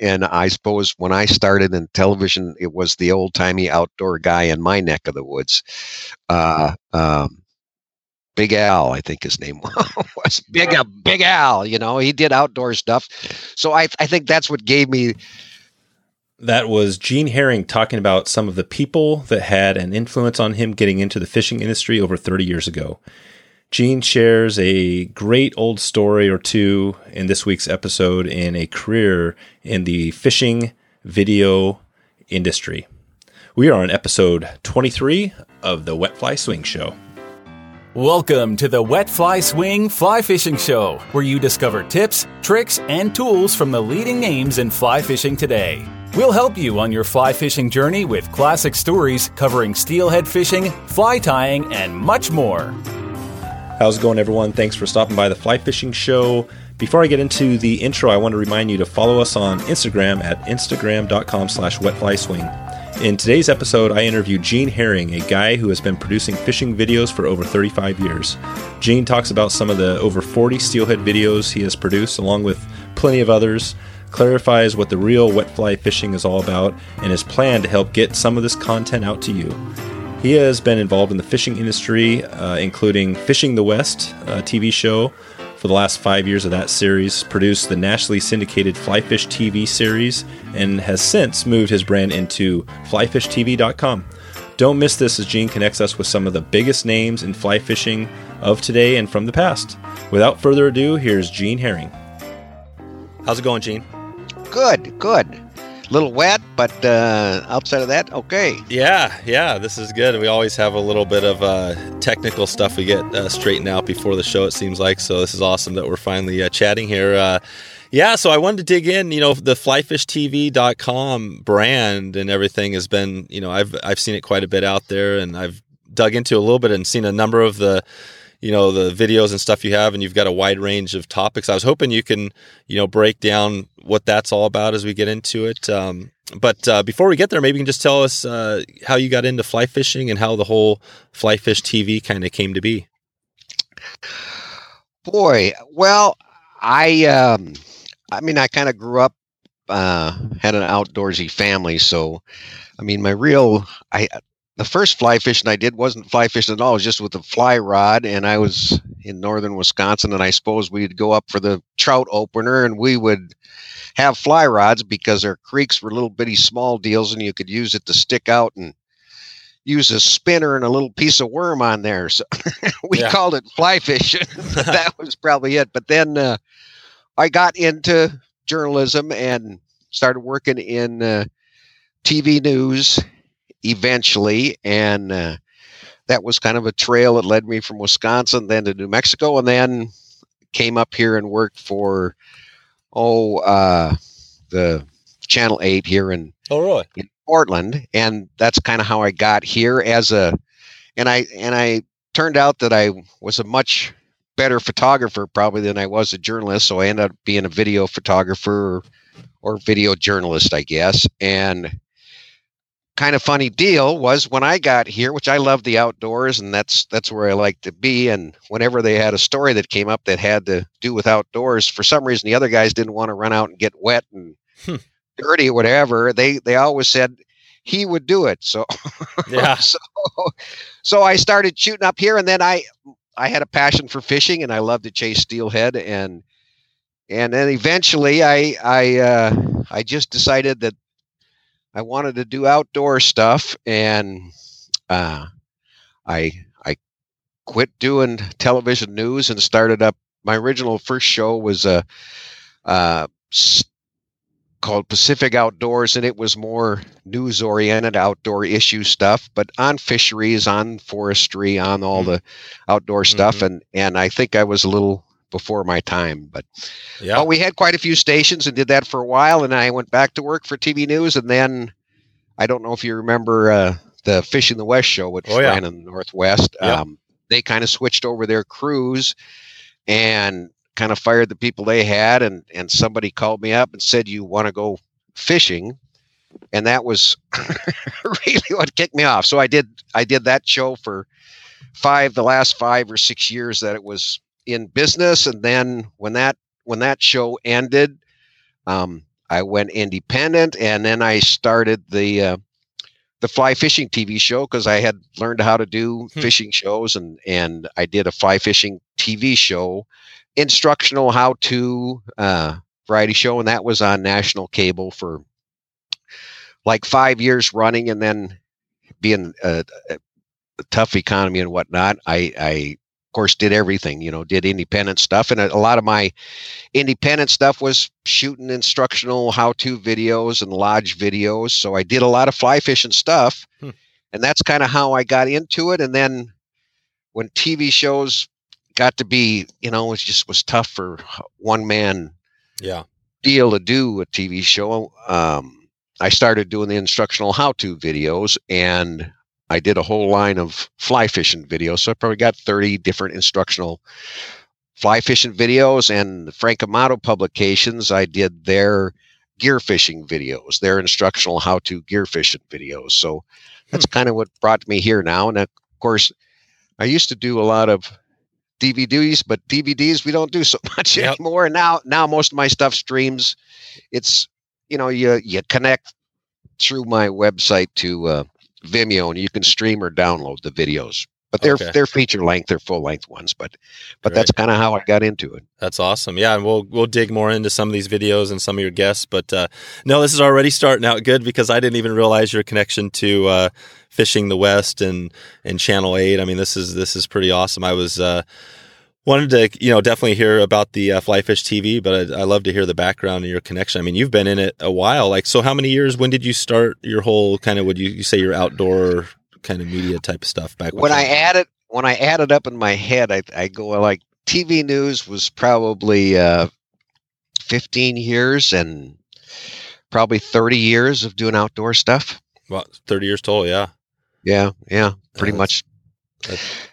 and I suppose when I started in television, it was the old timey outdoor guy in my neck of the woods. Uh, um, Big Al, I think his name was Big Al, Big Al. You know, he did outdoor stuff. So I, I think that's what gave me. That was Gene Hering talking about some of the people that had an influence on him getting into the fishing industry over 30 years ago. Gene shares a great old story or two in this week's episode in a career in the fishing video industry. We are on episode 23 of the Wet Fly Swing Show. Welcome to the Wet Fly Swing Fly Fishing Show, where you discover tips, tricks, and tools from the leading names in fly fishing today. We'll help you on your fly fishing journey with classic stories covering steelhead fishing, fly tying, and much more. How's it going, everyone? Thanks for stopping by the Fly Fishing Show. Before I get into the intro, I want to remind you to follow us on Instagram at instagram.com slash wetflyswing. In today's episode, I interview Gene Hering, a guy who has been producing fishing videos for over 35 years. Gene talks about some of the over 40 steelhead videos he has produced, along with plenty of others, clarifies what the real wet fly fishing is all about, and his plan to help get some of this content out to you. He has been involved in the fishing industry, uh, including Fishing the West, a TV show, for the last five years of that series, produced the nationally syndicated Flyfish TV series, and has since moved his brand into flyfishtv.com. Don't miss this as Gene connects us with some of the biggest names in fly fishing of today and from the past. Without further ado, here's Gene Hering. How's it going, Gene? Good, good little wet, but uh, outside of that, okay. Yeah, yeah, this is good. We always have a little bit of uh, technical stuff we get uh, straightened out before the show. It seems like so. This is awesome that we're finally uh, chatting here. Uh, yeah, so I wanted to dig in. You know, the flyfishtv.com brand and everything has been. You know, I've I've seen it quite a bit out there, and I've dug into a little bit and seen a number of the you know the videos and stuff you have and you've got a wide range of topics. I was hoping you can you know break down what that's all about as we get into it. Um, but uh, before we get there maybe you can just tell us uh, how you got into fly fishing and how the whole fly fish tv kind of came to be. Boy well i um, i mean i kind of grew up uh, had an outdoorsy family so i mean my real i the first fly fishing I did wasn't fly fishing at all. It was just with a fly rod, and I was in northern Wisconsin, and I suppose we'd go up for the trout opener, and we would have fly rods because our creeks were little bitty small deals, and you could use it to stick out and use a spinner and a little piece of worm on there. So we yeah. called it fly fishing. that was probably it. But then uh, I got into journalism and started working in uh, TV news eventually, and uh, that was kind of a trail that led me from Wisconsin then to New Mexico, and then came up here and worked for oh uh, the Channel Eight here in oh really? in Portland, and that's kind of how I got here as a and I and I turned out that I was a much better photographer probably than I was a journalist, so I ended up being a video photographer or, or video journalist, I guess, and kind of funny deal was when I got here, which I love the outdoors and that's that's where I like to be. And whenever they had a story that came up that had to do with outdoors, for some reason the other guys didn't want to run out and get wet and hmm. dirty or whatever. They they always said he would do it. So yeah. so so I started shooting up here and then I I had a passion for fishing and I loved to chase steelhead and and then eventually I I uh, I just decided that I wanted to do outdoor stuff, and uh, I I quit doing television news and started up. My original first show was a uh, called Pacific Outdoors, and it was more news oriented outdoor issue stuff, but on fisheries, on forestry, on all mm-hmm. the outdoor stuff. Mm-hmm. And and I think I was a little before my time. But yeah, well, we had quite a few stations and did that for a while. And I went back to work for TV News, and then I don't know if you remember uh, the Fishing the West show, which oh, yeah. ran in the Northwest. Yep. Um, they kind of switched over their crews and kind of fired the people they had, and and somebody called me up and said, "You want to go fishing?" And that was really what kicked me off. So I did I did that show for five the last five or six years that it was in business and then when that when that show ended um, I went independent, and then I started the uh, the fly fishing TV show because I had learned how to do Hmm. fishing shows, and and I did a fly fishing TV show, instructional how to uh, variety show, and that was on national cable for like five years running, and then being a, a, a tough economy and whatnot, I I course did everything you know did independent stuff and a, a lot of my independent stuff was shooting instructional how-to videos and lodge videos so i did a lot of fly fishing stuff Hmm. and that's kind of how i got into it and then when tv shows got to be you know it just was tough for one man Yeah. deal to do a tv show um, i started doing the instructional how-to videos and I did a whole line of fly fishing videos. So I probably got 30 different instructional fly fishing videos and Frank Amato publications. I did their gear fishing videos, their instructional how to gear fishing videos. So that's kind of what brought me here now. And of course, I used to do a lot of DVDs, but DVDs we don't do so much Yep. anymore. And now, now most of my stuff streams. It's you know you you connect through my website to uh, Vimeo, and you can stream or download the videos. But they're Okay. they're feature length, they're full length ones. But but Great. that's kind of how I got into it. That's awesome. Yeah, and we'll we'll dig more into some of these videos and some of your guests. But uh, no, this is already starting out good because I didn't even realize your connection to uh, fishing the West and and Channel Eight. I mean, this is this is pretty awesome. I was uh, wanted to you know definitely hear about the uh, Fly Fish TV, but I, I love to hear the background and your connection. I mean, you've been in it a while. Like, so how many years? When did you start your whole kind of? Would you, you say your outdoor kind of media type of stuff back when I added when I added up in my head, I, I go like TV news was probably uh, 15 years and probably 30 years of doing outdoor stuff. well, thirty years total. Yeah. Yeah, yeah, pretty that's- much. That's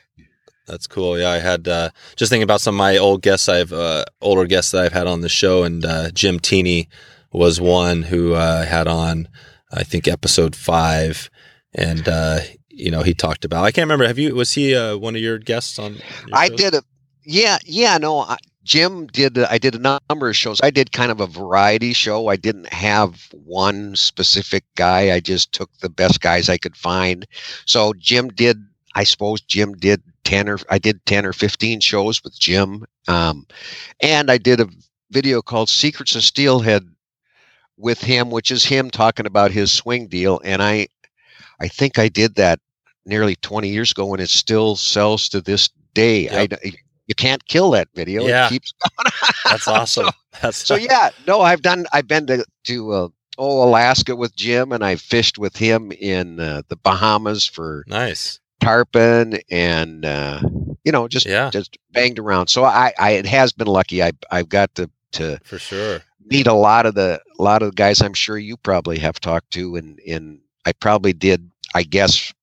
cool. Yeah, I had uh, just thinking about some of my old guests. I've uh, older guests that I've had on the show, and uh, Jim Teeny was one who uh, had on, I think, episode five, and uh, you know he talked about. I can't remember. Have you? Was he uh, one of your guests on? your I did a yeah, yeah. No, I, Jim did. I did a number of shows. I did kind of a variety show. I didn't have one specific guy. I just took the best guys I could find. So Jim did. I suppose Jim did ten or I did ten or fifteen shows with Jim, um, and I did a video called "Secrets of Steelhead" with him, which is him talking about his swing deal. And I, I think I did that nearly twenty years ago, and it still sells to this day. Yep. I, you can't kill that video. Yeah. It keeps That's awesome. so, That's so yeah, no, I've done. I've been to to uh, oh Alaska with Jim, and I fished with him in uh, the Bahamas for nice. Tarpon, and uh, you know just Yeah, just banged around. So I, I it has been lucky. I I've got to to for sure. meet a lot of the a lot of the guys I'm sure you probably have talked to, and and I probably did. I guess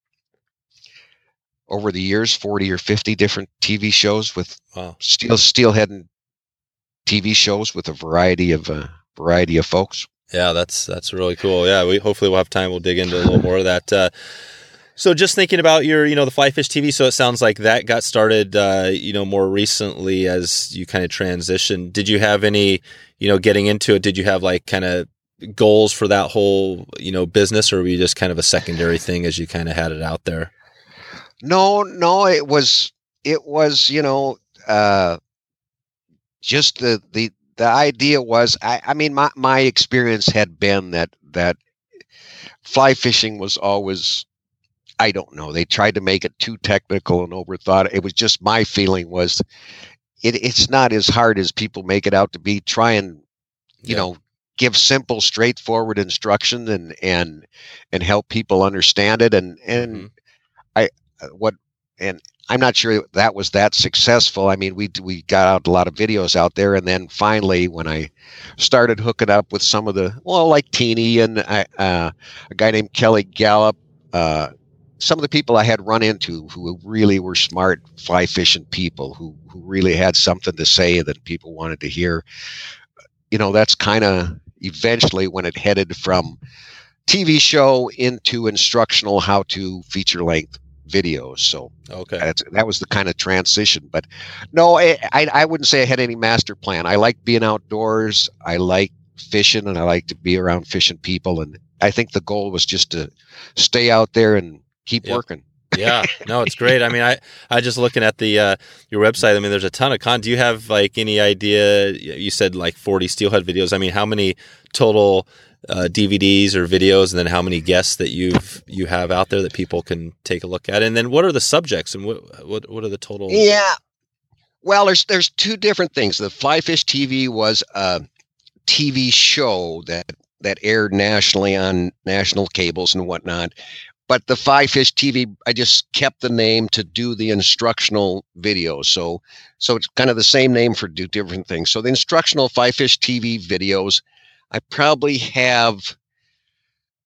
over the years, forty or fifty different TV shows with Wow. steel steelhead and TV shows with a variety of uh, variety of folks. Yeah, that's that's really cool. Yeah, we hopefully we'll have time. We'll dig into a little more of that. Uh, so, just thinking about your, you know, the Fly Fish TV. So it sounds like that got started, uh, you know, more recently as you kind of transitioned. Did you have any, you know, getting into it? Did you have like kind of goals for that whole, you know, business, or were you just kind of a secondary thing as you kind of had it out there? No, no, it was it was you know uh, just the the the idea was I I mean my my experience had been that that fly fishing was always I don't know they tried to make it too technical and overthought it was just my feeling was it it's not as hard as people make it out to be try and you Yeah. know give simple straightforward instruction and and and help people understand it and and Mhm. I uh, what and I'm not sure that was that successful. I mean, we we got out a lot of videos out there, and then finally, when I started hooking up with some of the well, like Teeny and I, uh, a guy named Kelly Galloup, uh, some of the people I had run into who really were smart fly fishing people who who really had something to say that people wanted to hear. You know, that's kind of eventually when it headed from TV show into instructional how to feature length videos. So Okay. that's, that was the kind of transition. But no, I, I, I wouldn't say I had any master plan. I like being outdoors. I like fishing and I like to be around fishing people. And I think the goal was just to stay out there and keep Yep. working. yeah, no, it's great. I mean, I I just looking at the uh, your website. I mean, there's a ton of con. Do you have like any idea? You said like 40 steelhead videos. I mean, how many total uh, DVDs or videos, and then how many guests that you've you have out there that people can take a look at? And then what are the subjects and what what what are the total? Yeah. Well, there's there's two different things. The Fly Fish TV was a TV show that that aired nationally on national cables and whatnot. But the Fly Fish TV, I just kept the name to do the instructional videos. So so it's kind of the same name for do different things. So the instructional Fly Fish TV videos, I probably have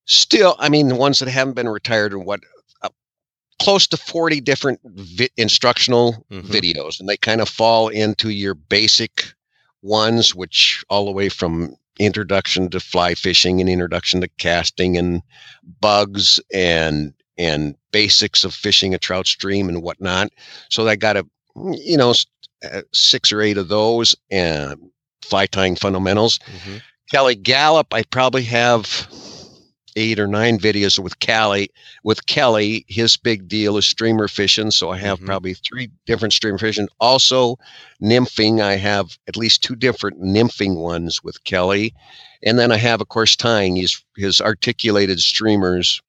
still. I mean, the ones that haven't been retired and what close to 40 different vi- instructional Mhm. videos and they kind of fall into your basic ones which all the way from introduction to fly fishing and introduction to casting and bugs and and basics of fishing a trout stream and whatnot so i got a you know uh, six or eight of those and fly tying fundamentals Mhm. Kelly Galloup, I probably have eight or nine videos with Kelly. With Kelly, his big deal is streamer fishing, so I have Mhm. probably three different streamer fishing. Also, nymphing, I have at least two different nymphing ones with Kelly, and then I have, of course, tying. His his articulated streamers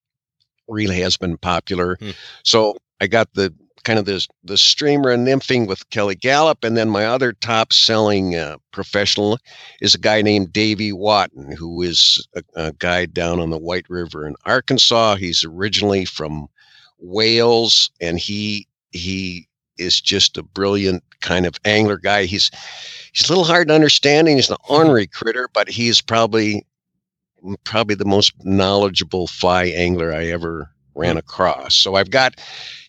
really has been popular. Hmm. So I got the kind of this the streamer and nymphing with Kelly Galloup, and then my other top selling uh, professional is a guy named Davy Wotton, who is a, a guide down on the White River in Arkansas. He's originally from Wales, and he he is just a brilliant kind of angler guy. He's he's a little hard to understand. He's an ornery critter, but he's probably probably the most knowledgeable fly angler I ever ran across. So I've got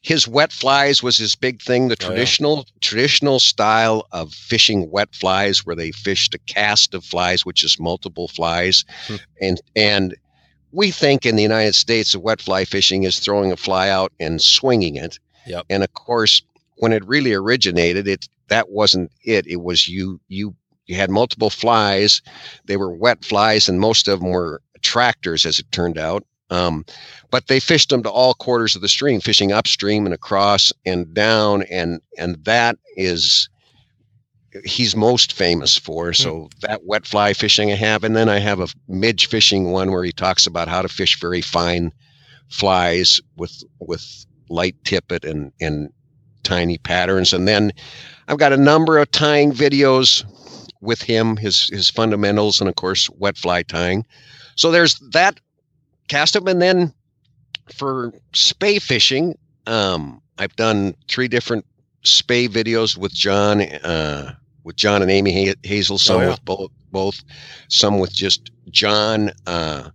his wet flies was his big thing, the Oh, yeah. traditional traditional style of fishing wet flies where they fished a cast of flies, which is multiple flies. Hmm. And and we think in the United States of wet fly fishing is throwing a fly out and swinging it. Yep. And of course, when it really originated, it that wasn't it. It was you you you had multiple flies. They were wet flies, and most of them were attractors, as it turned out. Um, but they fished them to all quarters of the stream, fishing upstream and across and down, and and that is he's most famous for. So that wet fly fishing I have, and then I have a midge fishing one where he talks about how to fish very fine flies with with light tippet and and tiny patterns, and then I've got a number of tying videos with him, his his fundamentals, and of course wet fly tying. So there's that cast up, and then for spey fishing, um, I've done three different spey videos with John, uh, with John and Amy Ha- Hazel. Some Oh, yeah. with both, both, some with just John. Uh,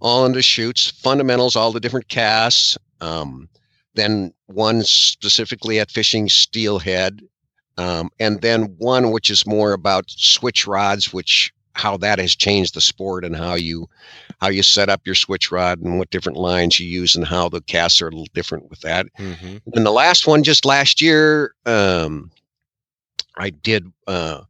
all into shoots, fundamentals, all the different casts. Um, then one specifically at fishing steelhead, um, and then one which is more about switch rods, which how that has changed the sport and how you how you set up your switch rod and what different lines you use and how the casts are a little different with that. Mhm. And the last one just last year, um, I did uh,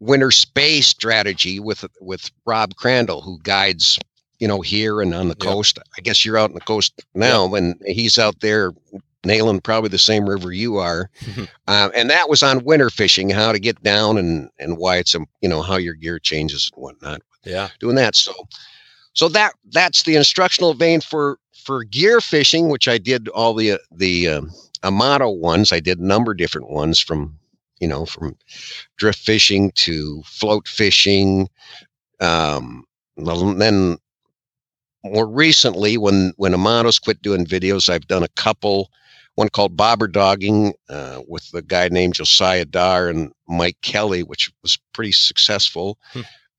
winter spey strategy with with Rob Crandall, who guides you know here and on the Yep. coast. I guess you're out on the coast now, and he's out there nailing probably the same river you are. uh, and that was on winter fishing, how to get down and and why it's um, you know how your gear changes and whatnot Yeah. doing that. So, so that that's the instructional vein for for gear fishing, which I did all the uh, the um, Amato ones. I did a number of different ones from you know from drift fishing to float fishing. Um, then more recently, when when Amatos quit doing videos, I've done a couple. One called Bobber Dogging uh, with the guy named Josiah Dar and Mike Kelly, which was pretty successful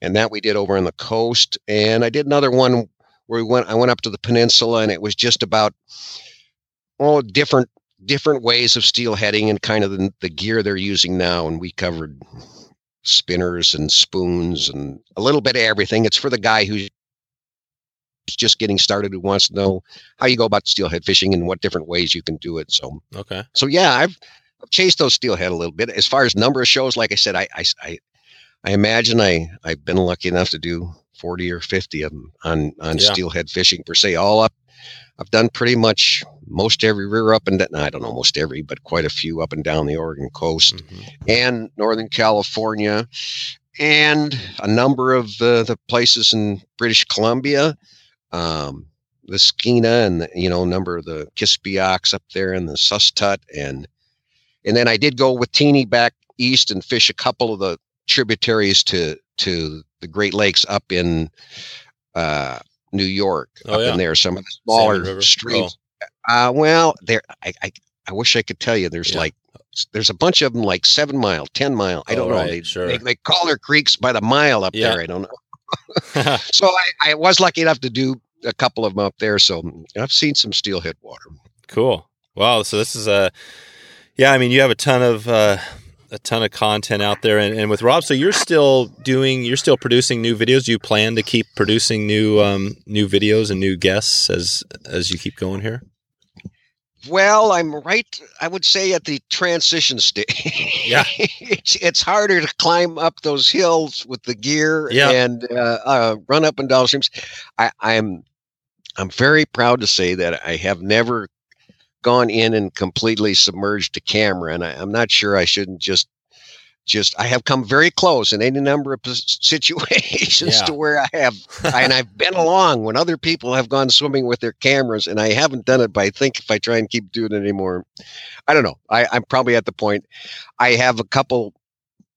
and that we did over on the coast. And I did another one where we went. I went up to the peninsula, and it was just about all different different ways of steelheading and kind of the, the gear they're using now. And we covered spinners and spoons and a little bit of everything. It's for the guy who's just getting started who wants to know how you go about steelhead fishing and what different ways you can do it. So Okay. so yeah, I've, I've chased those steelhead a little bit. As far as number of shows, like I said, I I I, I imagine I I've been lucky enough to do 40 or 50 of them on on Yeah. steelhead fishing per se. All up, I've done pretty much most every river up and down. I don't know most every, but quite a few up and down the Oregon coast Mhm. and Northern California, and a number of uh, the places in British Columbia, um, the Skeena, and the, you know, a number of the Kispiox up there, and the Sustut, and and then I did go with Teeny back east and fish a couple of the tributaries to to the Great Lakes up in uh, New York, Oh, up yeah. in there, some of the smaller River? streams. Uh, well, there, I, I, I wish I could tell you. There's Yeah. like, there's a bunch of them, like seven mile, ten mile. I Oh, don't know. right, They, sure. they, they call their creeks by the mile up Yeah. there. I don't know. So I, I was lucky enough to do a couple of them up there. So I've seen some steelhead water. Cool. Wow. So this is a, yeah. I mean, you have a ton of uh, a ton of content out there, and, and with Rob, so you're still doing, you're still producing new videos. Do you plan to keep producing new um, new videos and new guests as as you keep going here? Well, I'm right. I would say at the transition stage. Yeah. it's, it's harder to climb up those hills with the gear Yeah. and uh, uh, run up and down streams. I, I'm I'm very proud to say that I have never gone in and completely submerged a camera, and I, I'm not sure I shouldn't just just I have come very close in any number of situations Yeah. to where I have and I've been along when other people have gone swimming with their cameras, and I haven't done it. But I think if I try and keep doing it anymore, I don't know. I, I'm probably at the point. I have a couple,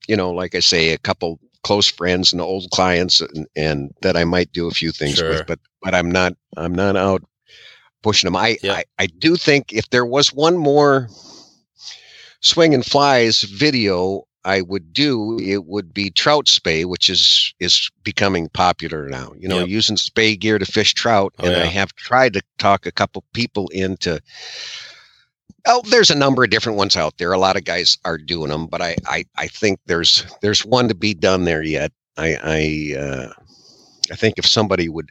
you know, like I say, a couple close friends and old clients, and, and that I might do a few things Sure. with. But but I'm not. I'm not out pushing them. I, Yeah. I I do think if there was one more swing and flies video I would do, it would be trout spey, which is is becoming popular now. You know, Yep. using spey gear to fish trout, Oh, and I have tried to talk a couple people into. Oh, there's a number of different ones out there. A lot of guys are doing them, but I I, I think there's there's one to be done there yet. I I uh, I think if somebody would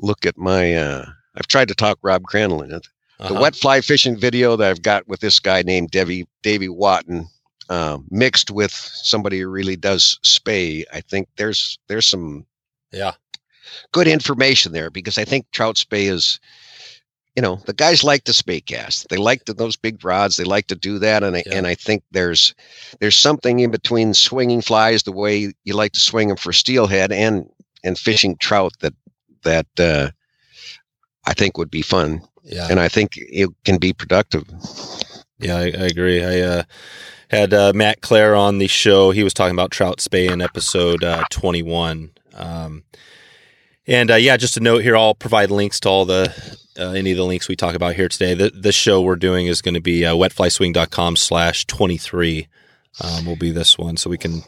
look at my, uh, I've tried to talk Rob Crandall in it the Uh-huh. wet fly fishing video that I've got with this guy named Davy Davy Wotton, um, mixed with somebody who really does spey. I think there's there's some Yeah. good information there because I think trout spey is, you know, the guys like to spey cast. They like the, those big rods. They like to do that, and I, Yeah. and I think there's there's something in between swinging flies the way you like to swing them for steelhead and and fishing trout that that uh, I think would be fun, Yeah. and I think it can be productive. Yeah, I, I agree. I uh, had uh, Matt Klara on the show. He was talking about trout spey in episode uh, 21. Um, and uh, yeah, just a note here, I'll provide links to all the uh, any of the links we talk about here today. The, the show we're doing is going to be uh, wetflyswing.com slash 23 um, will be this one. So we can,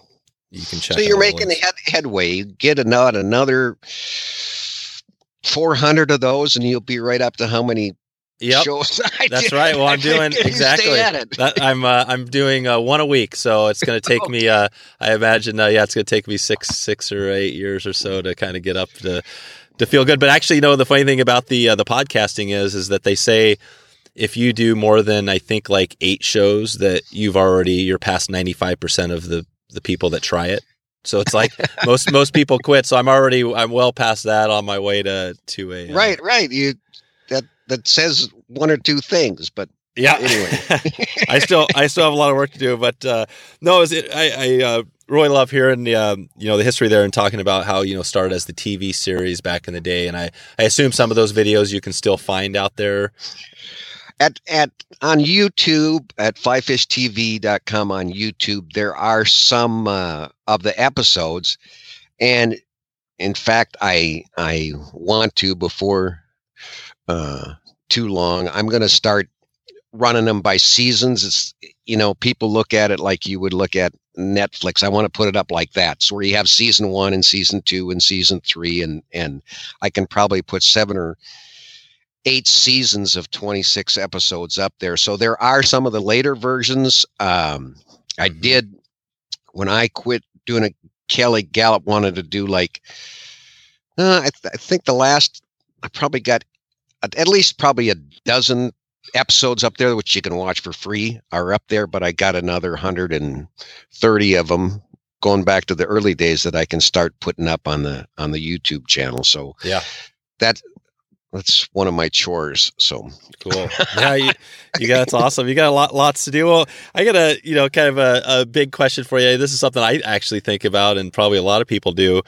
you can check So you're making head, headway. You Get another another 400 of those, and you'll be right up to how many Yep. That's right. Well, I'm doing exactly. That, I'm uh, I'm doing uh, one a week, so it's going to take me. Uh, I imagine, uh, yeah, it's going to take me six six or eight years or so to kind of get up to to feel good. But actually, you know, the funny thing about the uh, the podcasting is is that they say if you do more than I think like eight shows, that you've already you're past ninety five percent of the the people that try it. So it's like most most people quit. So I'm already I'm well past that on my way to to a Right, right. You that says one or two things, but Yeah. Anyway. I still I still have a lot of work to do, but uh, no, is it I, I uh, really love hearing the um, you know the history there and talking about how you know started as the TV series back in the day, and I I assume some of those videos you can still find out there. at at on YouTube at flyfishtv.com on YouTube there are some uh, of the episodes and in fact I I want to before uh, too long I'm going to start running them by seasons it's you know people look at it like you would look at Netflix I want to put it up like that so where you have season 1 and season 2 and season 3 and and I can probably put 7 or eight seasons of 26 episodes up there. So there are some of the later versions. Um, I Mhm. did when I quit doing it. Kelly Galloup wanted to do like, uh, I, th- I think the last, I probably got at, least probably a dozen episodes up there, which you can watch for free, are up there. But I got another 130 of them going back to the early days that I can start putting up on the on the YouTube channel. So yeah, that that's one of my chores. So cool. Yeah, you, you got that's awesome. You got a lot lots to do. Well, I got a you know kind of a, a big question for you. This is something I actually think about, and probably a lot of people do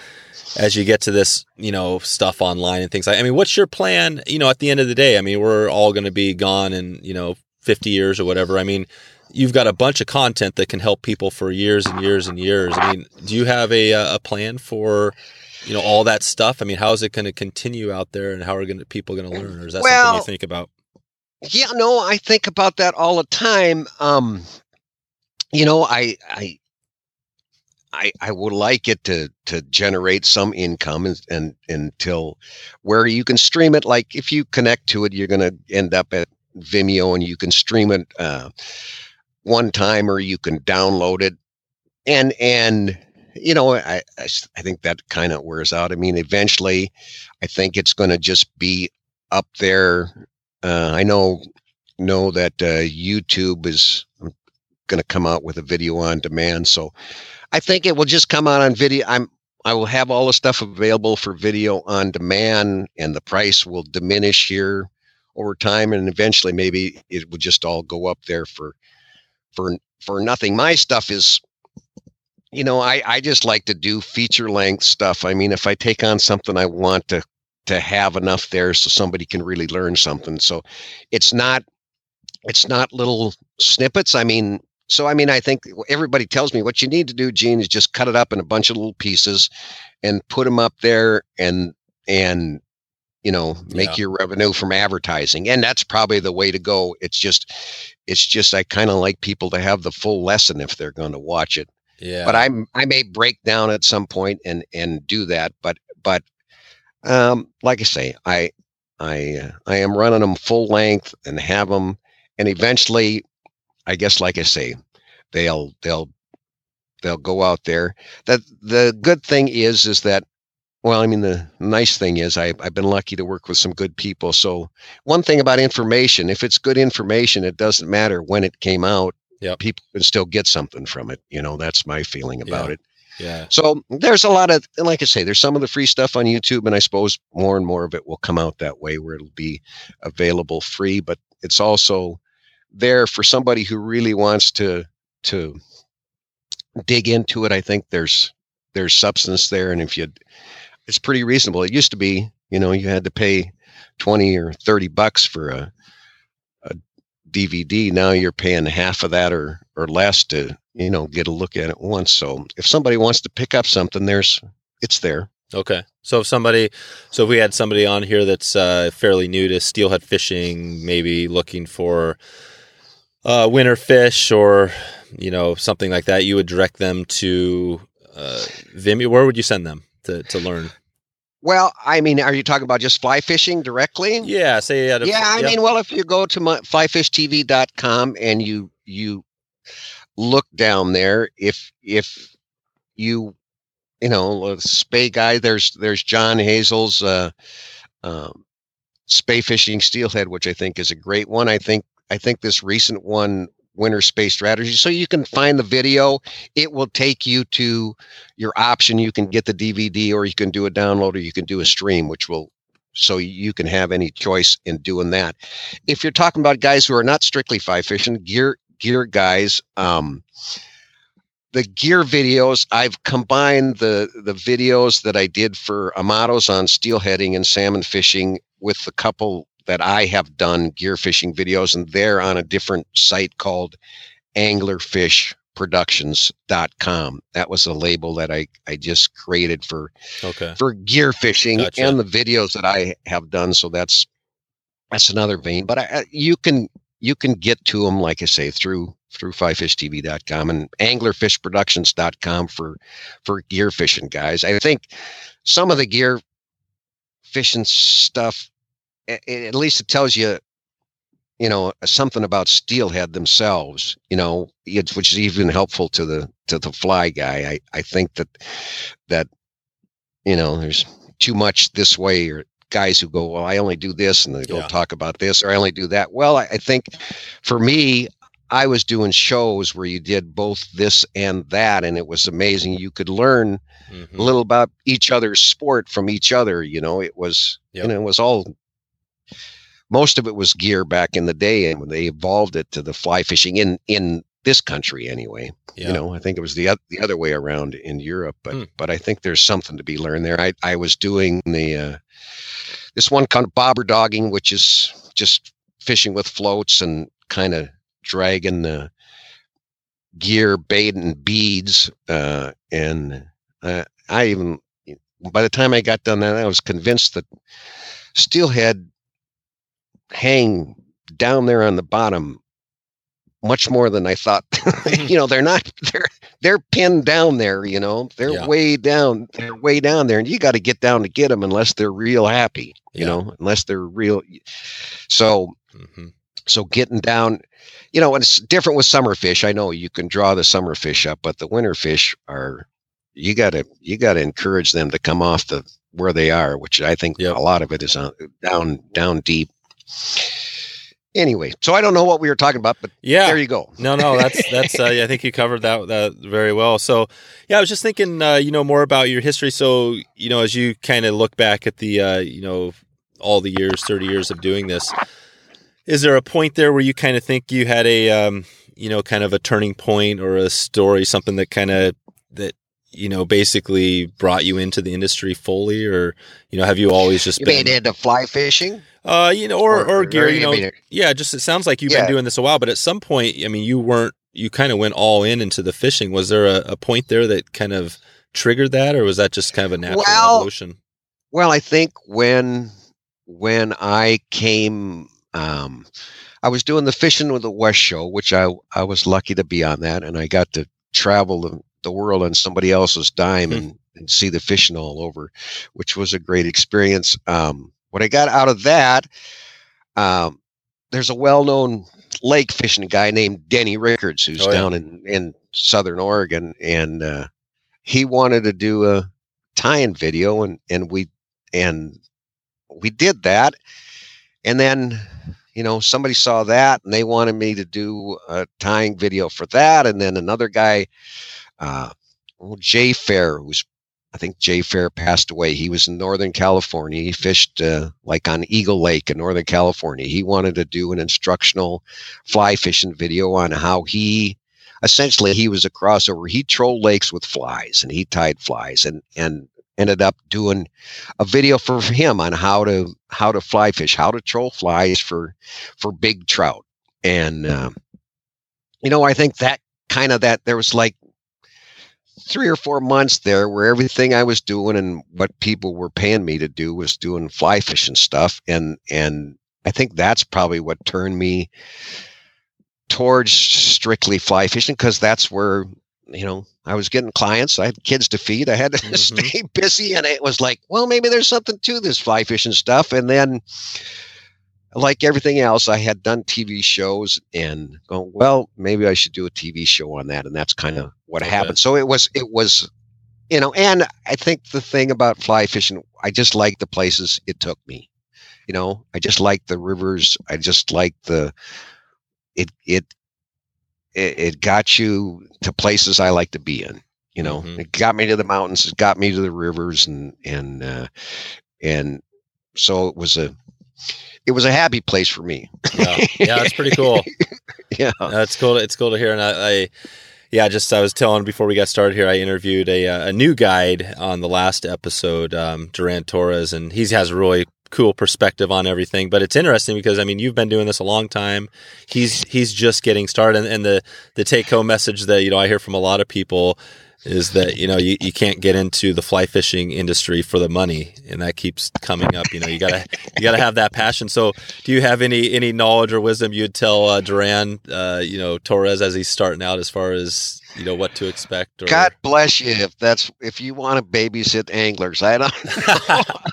as you get to this, you know, stuff online and things like. I mean, what's your plan? You know, at the end of the day, I mean, we're all going to be gone in you know 50 years or whatever. I mean, you've got a bunch of content that can help people for years and years and years. I mean, do you have a a plan for you know all that stuff? I mean, how is it going to continue out there, and how are going people going to learn? Or is that well, something you think about? Yeah, no, I think about that all the time. Um, you know, I I I, I would like it to to generate some income and, and until where you can stream it. Like if you connect to it, you're going to end up at Vimeo and you can stream it uh, one time or you can download it. And and you know I I, I think that kind of wears out. I mean, eventually, I think it's going to just be up there. Uh, I know know that uh, YouTube is going to come out with a video on demand, so I think it will just come out on video. I'm I will have all the stuff available for video on demand, and the price will diminish here over time, and eventually maybe it would just all go up there for for for nothing. My stuff is, you know, I I just like to do feature length stuff. I mean, if I take on something, I want to to have enough there so somebody can really learn something. So it's not it's not little snippets. I mean, so I mean, I think everybody tells me what you need to do, Gene, is just cut it up in a bunch of little pieces and put them up there and and you know make yeah. your revenue from advertising and that's probably the way to go it's just it's just i kind of like people to have the full lesson if they're going to watch it yeah but i'm i may break down at some point and and do that but but um like i say i i uh, i am running them full length and have them and eventually i guess like i say they'll they'll they'll go out there that the good thing is is that well, I mean, the nice thing is I, I've been lucky to work with some good people. So, one thing about information, if it's good information, it doesn't matter when it came out. Yeah, people can still get something from it. You know, that's my feeling about yeah. it. Yeah. So there's a lot of, like I say, there's some of the free stuff on YouTube, and I suppose more and more of it will come out that way, where it'll be available free. But it's also there for somebody who really wants to to dig into it. I think there's there's substance there, and if you it's pretty reasonable. It used to be, you know, you had to pay 20 or 30 bucks for a DVD. Now you're paying half of that or, or less to, you know, get a look at it once. So if somebody wants to pick up something, there's, it's there. Okay. So if somebody, so if we had somebody on here that's uh, fairly new to steelhead fishing, maybe looking for uh, winter fish or, you know, something like that, you would direct them to uh, Vimeo. Where would you send them to, to learn? Well, I mean, are you talking about just fly fishing directly? Yeah, say yeah. Yeah, I mean, well, if you go to my, flyfishtv.com and you you look down there, if if you you know spey guy, there's there's John Hazel's uh, um, spey fishing steelhead, which I think is a great one. I think I think this recent one winter spey strategy. So you can find the video. It will take you to your option. You can get the DVD or you can do a download or you can do a stream, which will so you can have any choice in doing that. If you're talking about guys who are not strictly fly fishing, gear gear guys, um, the gear videos I've combined the the videos that I did for Amatos on steelheading and salmon fishing with a couple that I have done gear fishing videos, and they're on a different site called anglerfishproductions.com. That was a label that I, I just created for okay. for gear fishing gotcha. and the videos that I have done. So that's that's another vein. But I, you can you can get to them, like I say, through through flyfishtv.com and anglerfishproductions.com for for gear fishing guys. I think some of the gear fishing stuff at least it tells you you know something about steelhead themselves you know which is even helpful to the to the fly guy i i think that that you know there's too much this way or guys who go well i only do this and they go yeah. talk about this or i only do that well I, I think for me I was doing shows where you did both this and that, and it was amazing. You could learn Mhm. a little about each other's sport from each other. You know, it was Yep. you know it was all most of it was gear back in the day, and when they evolved it to the fly fishing in in this country anyway. Yeah. You know, I think it was the oth- the other way around in Europe, but Hmm. but I think there's something to be learned there. I I was doing the uh, this one kind of bobber dogging, which is just fishing with floats and kind of dragging the gear, bait, and beads. Uh, and uh, I even by the time I got done that, I was convinced that steelhead hang down there on the bottom much more than I thought. you know, they're not they're they're pinned down there. You know, they're Yeah. way down. They're way down there, and you got to get down to get them unless they're real happy. You Yeah. know, unless they're real. So Mhm. so getting down, you know, and it's different with summer fish. I know you can draw the summer fish up, but the winter fish are you gotta you gotta encourage them to come off the where they are, which I think Yep. a lot of it is on, down down deep. Anyway, so I don't know what we were talking about, but Yeah. there you go. No, no, that's that's. Uh, yeah, I think you covered that that very well. So, yeah, I was just thinking, uh, you know, more about your history. So, you know, as you kind of look back at the, uh, you know, all the years, thirty years of doing this, is there a point there where you kind of think you had a, um, you know, kind of a turning point or a story, something that kind of you know basically brought you into the industry fully, or you know, have you always just You been, into fly fishing? uh, you know, or or, gear, you know, yeah, just it sounds like you've Yeah. been doing this a while, but at some point, I mean, you weren't, you kind of went all in into the fishing. Was there a, a point there that kind of triggered that, or was that just kind of a natural Well, evolution? Well, I think when when I came, um, I was doing the fishing with the West Show, which I I was lucky to be on that, and I got to travel the, world on somebody else's dime Hmm. and, and see the fishing all over, which was a great experience. Um, what I got out of that, um, there's a well-known lake fishing guy named Denny Rickards who's Oh, yeah. down in in Southern Oregon, and uh, he wanted to do a tie-in video, and and we and we did that and then you know somebody saw that and they wanted me to do a tying video for that and then another guy uh jay fair who's i think jay fair passed away. He was in northern california. He fished uh, like on eagle lake in northern california. He wanted to do an instructional fly fishing video on how he essentially he was a crossover. He trolled lakes with flies and he tied flies and and ended up doing a video for him on how to how to fly fish, how to troll flies for for big trout. And um, you know, I think that kind of that there was like three or four months there where everything I was doing and what people were paying me to do was doing fly fishing stuff. And and I think that's probably what turned me towards strictly fly fishing because that's where you know I was getting clients. I had kids to feed. I had to Mhm. stay busy, and it was like, well, maybe there's something to this fly fishing stuff. And then, like everything else, I had done TV shows and going, well, maybe I should do a TV show on that. And that's kind of what Okay. happened. So it was, it was, you know, and I think the thing about fly fishing, I just like the places it took me. You know, I just like the rivers. I just like the it it it, it got you to places I like to be in. You know, Mhm. it got me to the mountains. It got me to the rivers, and and uh, and so it was a it was a happy place for me. Yeah, yeah, that's pretty cool. yeah. That's cool. It's cool to hear. And I, I, yeah, just I was telling before we got started here, I interviewed a uh, a new guide on the last episode, um, Duran Torres, and he has a really cool perspective on everything. But it's interesting because I mean, you've been doing this a long time. He's he's just getting started, and, and the the take home message that you know I hear from a lot of people is that you know you, you can't get into the fly fishing industry for the money and that keeps coming up you know you gotta you gotta have that passion so do you have any any knowledge or wisdom you'd tell uh, duran uh, you know torres as he's starting out as far as you know what to expect or God bless you if that's if you want to babysit anglers. I don't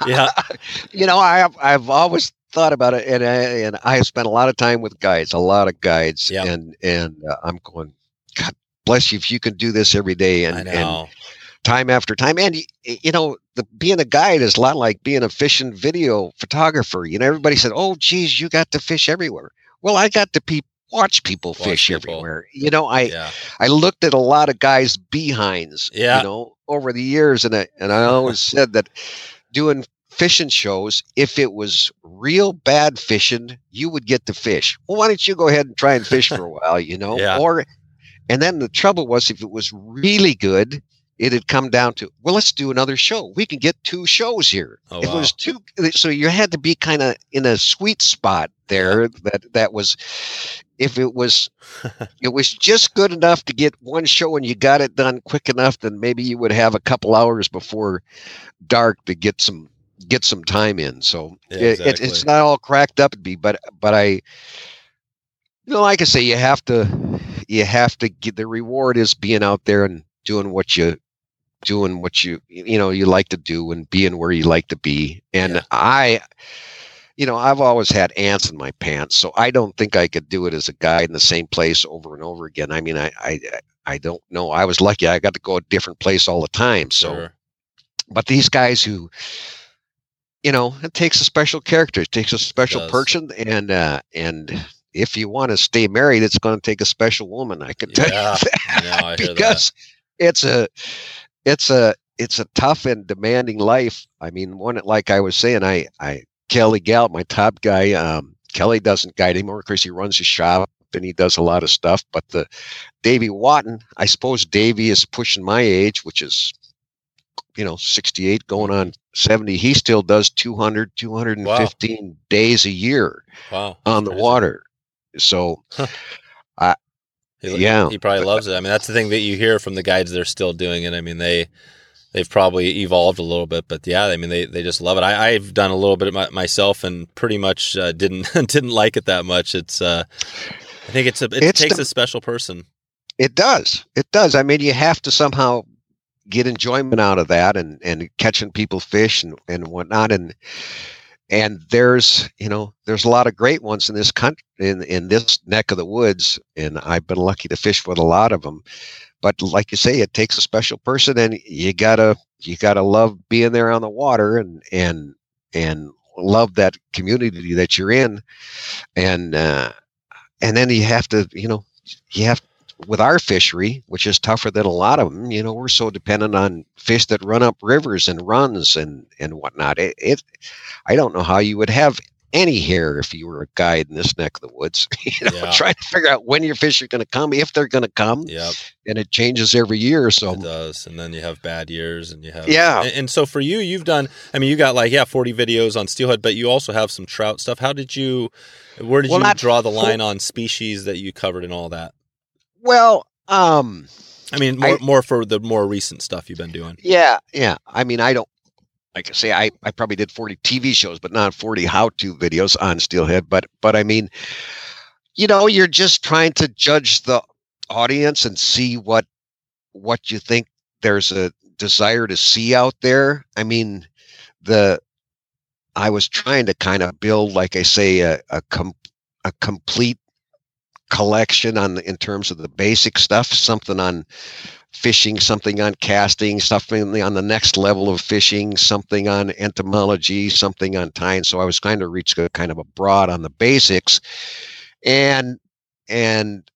yeah you know, I have I've always thought about it, and I, and I have spent a lot of time with guides, a lot of guides, Yeah. and and uh, I'm going, bless you if you can do this every day and, and time after time, and you know, the being a guide is a lot like being a fishing video photographer. You know, everybody said, "Oh, geez, you got to fish everywhere." Well, I got to pe- watch people Watch fish people. everywhere. You know, I yeah. I looked at a lot of guys' behinds, Yeah. you know, over the years, and I and I always said that doing fishing shows, if it was real bad fishing, you would get to fish. Well, why don't you go ahead and try and fish for a while, you know? Yeah. Or and then the trouble was if it was really good, it had come down to, well, let's do another show. We can get two shows here. Oh, if wow. it was two so you had to be kind of in a sweet spot there that that was if it was it was just good enough to get one show and you got it done quick enough then maybe you would have a couple hours before dark to get some get some time in so Yeah, it, it, it's not all cracked up to be but but i you know like i say you have to you have to get the reward is being out there and doing what you doing what you you know you like to do and being where you like to be. And Yeah. i you know i've always had ants in my pants so i don't think i could do it as a guide in the same place over and over again. I mean i i i don't know. I was lucky. I got to go a different place all the time so Sure. but these guys who you know it takes a special character. It takes a special person and uh and if you want to stay married it's going to take a special woman i can tell Yeah, you that. No, I hear that. because it's a it's a it's a tough and demanding life. I mean one like i was saying i i kelly galloup my top guy um kelly doesn't guide anymore because he runs his shop and he does a lot of stuff but the davy wotton i suppose davy is pushing my age which is you know 68 going on 70 he still does 200 215 days a year Wow. on the water so He, Yeah. he probably loves it. I mean, that's the thing that you hear from the guides that are still doing it. I mean, they they've probably evolved a little bit, but yeah, I mean, they, they just love it. I, I've done a little bit of my, myself and pretty much uh, didn't didn't like it that much. It's uh, I think it's a it It's takes the- a special person. It does. It does. I mean, you have to somehow get enjoyment out of that and, and catching people fish and, and whatnot. And, and there's, you know, there's a lot of great ones in this country, in, in this neck of the woods. And I've been lucky to fish with a lot of them. But like you say, it takes a special person and you gotta, you gotta love being there on the water and, and, and love that community that you're in. And, uh, and then you have to, you know, you have with our fishery, which is tougher than a lot of them, you know, we're so dependent on fish that run up rivers and runs and and whatnot. It, it I don't know how you would have any hair if you were a guide in this neck of the woods. you know, Yeah. trying to figure out when your fish are going to come, if they're going to come, Yep, and it changes every year. So it does. And then you have bad years, and you have Yeah. And, and so for you, you've done. I mean, you got like yeah, forty videos on steelhead, but you also have some trout stuff. How did you? Where did Well, you not draw the line on species that you covered and all that? Well, um, I mean, more I- more for the more recent stuff you've been doing. Yeah, yeah. I mean, I don't like I say I, I probably did 40 TV shows, but not 40 how-to videos on Steelhead. But but I mean, you know, you're just trying to judge the audience and see what what you think there's a desire to see out there. I mean, the I was trying to kind of build, like I say, a a, com- a complete collection on the, in terms of the basic stuff, something on fishing, something on casting, something on the next level of fishing, something on entomology, something on tying. So I was trying to reach a kind of a broad on the basics, and and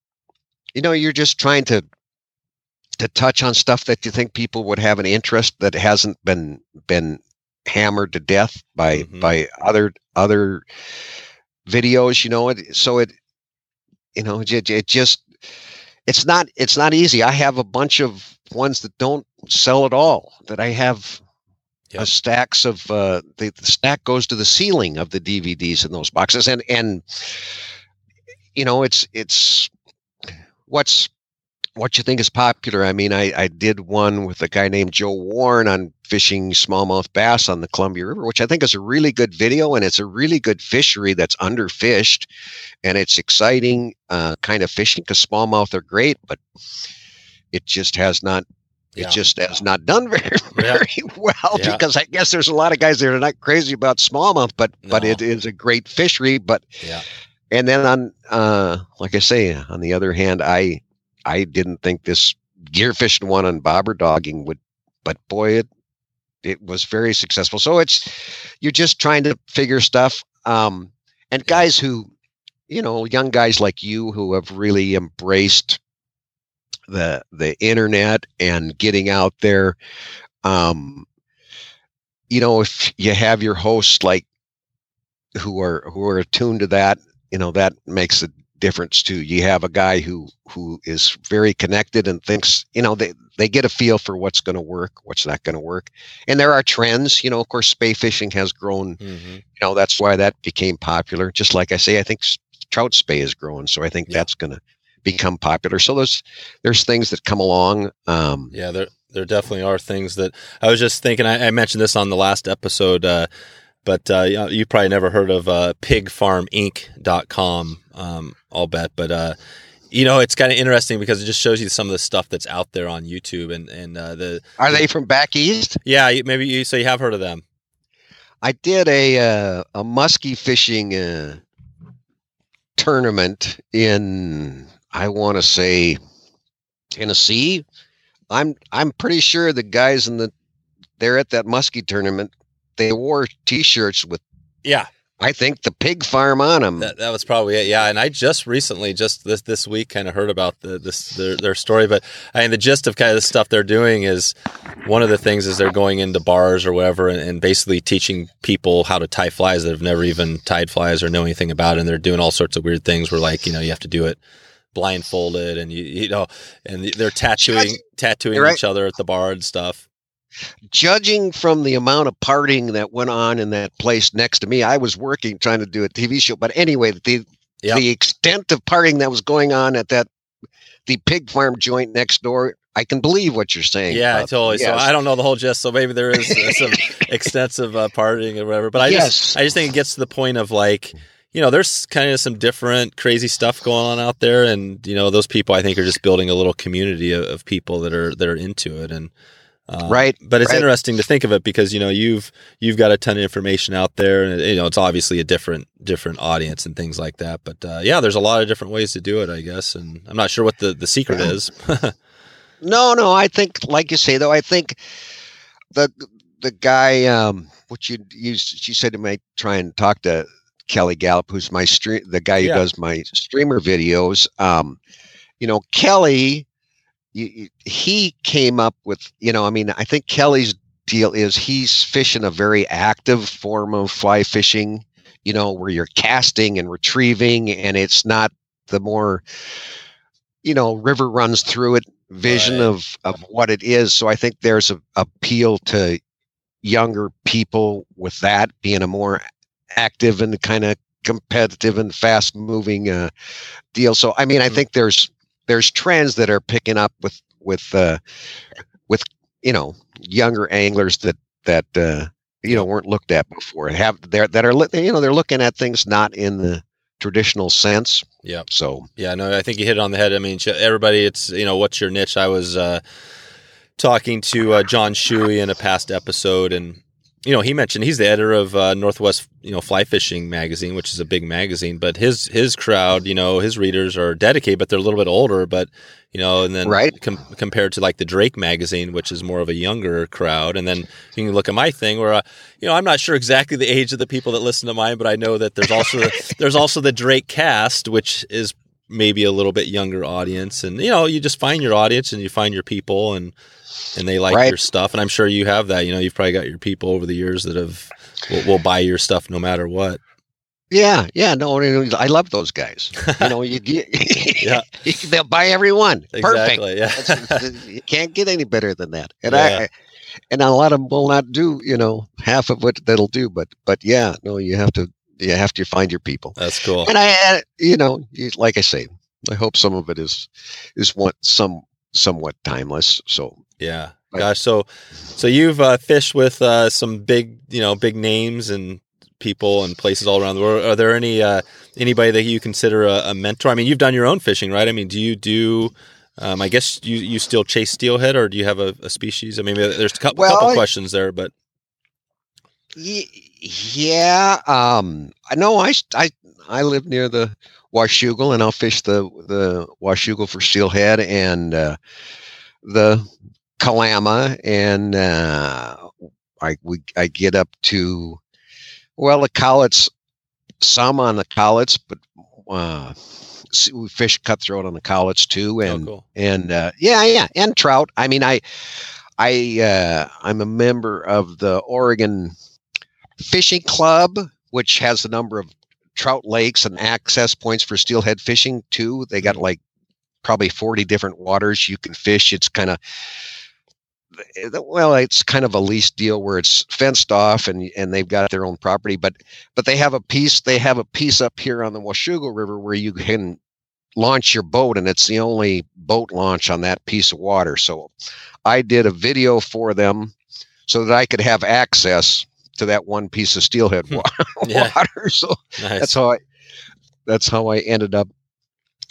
you know you're just trying to to touch on stuff that you think people would have an interest that hasn't been been hammered to death by Mhm. by other other videos you know it so it you know it, it just it's not it's not easy i have a bunch of ones that don't sell at all that i have Yep. stacks of uh the, the stack goes to the ceiling of the dvds in those boxes and and you know it's it's what's what you think is popular i mean i i did one with a guy named joe warren on fishing smallmouth bass on the columbia river which i think is a really good video and it's a really good fishery that's underfished and it's exciting uh, kind of fishing because smallmouth are great, but it just has not. Yeah. It just has not done very Yeah. very well Yeah. because I guess there's a lot of guys that are not crazy about smallmouth, but but it is a great fishery. But Yeah. and then on uh, like I say, on the other hand, I I didn't think this gear fishing one on bobber dogging would, but boy, it it was very successful. So it's you're just trying to figure stuff. Um, and guys who you know young guys like you who have really embraced the the internet and getting out there um you know if you have your hosts like who are who are attuned to that you know that makes a difference too you have a guy who who is very connected and thinks you know they they get a feel for what's going to work what's not going to work and there are trends you know of course spey fishing has grown Mm-hmm. you know that's why that became popular just like i say i think trout spey is growing so i think Yeah. that's going to become popular so there's there's things that come along um Yeah, there there definitely are things that I was just thinking. I, I mentioned this on the last episode, uh, but uh, you, know, you probably never heard of uh, pigfarminc.com, um, I'll bet. But uh, you know, it's kind of interesting because it just shows you some of the stuff that's out there on YouTube and and uh, the are they from back east yeah maybe you so you have heard of them. i did a uh, a muskie fishing uh tournament in i want to say tennessee i'm i'm pretty sure the guys in the they're at that muskie tournament they wore t-shirts with Yeah, I think the pig farm on them. That, that was probably it. Yeah, and I just recently, just this this week, kind of heard about the this their, their story. But I mean, the gist of kind of the stuff they're doing is one of the things is they're going into bars or whatever, and, and basically teaching people how to tie flies that have never even tied flies or know anything about it. And they're doing all sorts of weird things where, like, you know, you have to do it blindfolded, and you you know, and they're tattooing tattooing right. each other at the bar and stuff. Judging from the amount of partying that went on in that place next to me, I was working trying to do a TV show. But anyway, the Yep. the extent of partying that was going on at that the pig farm joint next door, I can believe what you're saying. Yeah, about- totally. So. I don't know the whole gist. So maybe there is uh, some extensive uh, partying or whatever. But I Yes. just, I just think it gets to the point of like, you know, there's kind of some different crazy stuff going on out there, and you know, those people I think are just building a little community of, of people that are that are into it, and um, Right, But it's right. interesting to think of it because you know you've you've got a ton of information out there, and you know it's obviously a different different audience and things like that. But uh, yeah, there's a lot of different ways to do it, I guess, and I'm not sure what the the secret Yeah. is. No, no. I think, like you say, though, I think the the guy, um, which you used, she said to me, try and talk to Kelly Galloup, who's my stream, the guy who Yeah. does my streamer videos. Um, you know, Kelly, you, you- he came up with, you know, I mean, I think Kelly's deal is he's fishing a very active form of fly fishing. You know, where you're casting and retrieving, and it's not the more you know river runs through it vision Right. of of what it is so i think there's a appeal to younger people with that being a more active and kind of competitive and fast moving uh deal so i mean i Mhm. think there's there's trends that are picking up with with uh with you know younger anglers that that uh you know weren't looked at before have they're that are you know they're looking at things not in the traditional sense Yeah. so Yeah, no, I think you hit it on the head. I mean, everybody, it's you know, what's your niche? I was uh, talking to uh, John Shewey in a past episode, and you know, he mentioned he's the editor of uh, Northwest, you know, Fly Fishing magazine, which is a big magazine. But his his crowd, you know, his readers are dedicated, but they're a little bit older. But you know, and then Right. com- compared to like the Drake magazine, which is more of a younger crowd, and then you can look at my thing where, uh, you know, I'm not sure exactly the age of the people that listen to mine, but I know that there's also there's also the Drake cast, which is maybe a little bit younger audience, and you know, you just find your audience and you find your people, and and they like Right. your stuff, and I'm sure you have that. You know, you've probably got your people over the years that have will, will buy your stuff no matter what. Yeah, yeah, no, I love those guys. You know, you, you Yeah. they'll buy every one. Perfect. Exactly. Yeah. Uh, you can't get any better than that. And Yeah. I, and a lot of them will not do, you know, half of what that'll do. But, but yeah, no, you have to, you have to find your people. That's cool. And I, uh, you know, like I say, I hope some of it is, is what some somewhat timeless. So Yeah. Gosh. So, so you've uh, fished with uh, some big, you know, big names and people and places all around the world. Are there any uh, anybody that you consider a, a mentor? I mean, you've done your own fishing, right? I mean, do you do? Um, I guess you you still chase steelhead, or do you have a, a species? I mean, there's a cou- Well, couple questions there, but Ye- Yeah, um, I know. I live near the Washougal, and I'll fish the the Washougal for steelhead and uh, the Kalama, and uh, I we I get up to well the Collets, some on the Collets, but uh, we fish cutthroat on the Cowlitz too, and oh, cool. and uh, yeah, yeah, and trout. I mean, I, I, uh, I'm a member of the Oregon Fishing Club, which has a number of trout lakes and access points for steelhead fishing too. They got mm-hmm. like probably 40 different waters you can fish. It's kind of well, it's kind of a lease deal where it's fenced off and and they've got their own property, but but they have a piece they have a piece up here on the Washougal River where you can launch your boat and it's the only boat launch on that piece of water. So I did a video for them so that I could have access to that one piece of steelhead Yeah. water. So Nice. that's how I that's how I ended up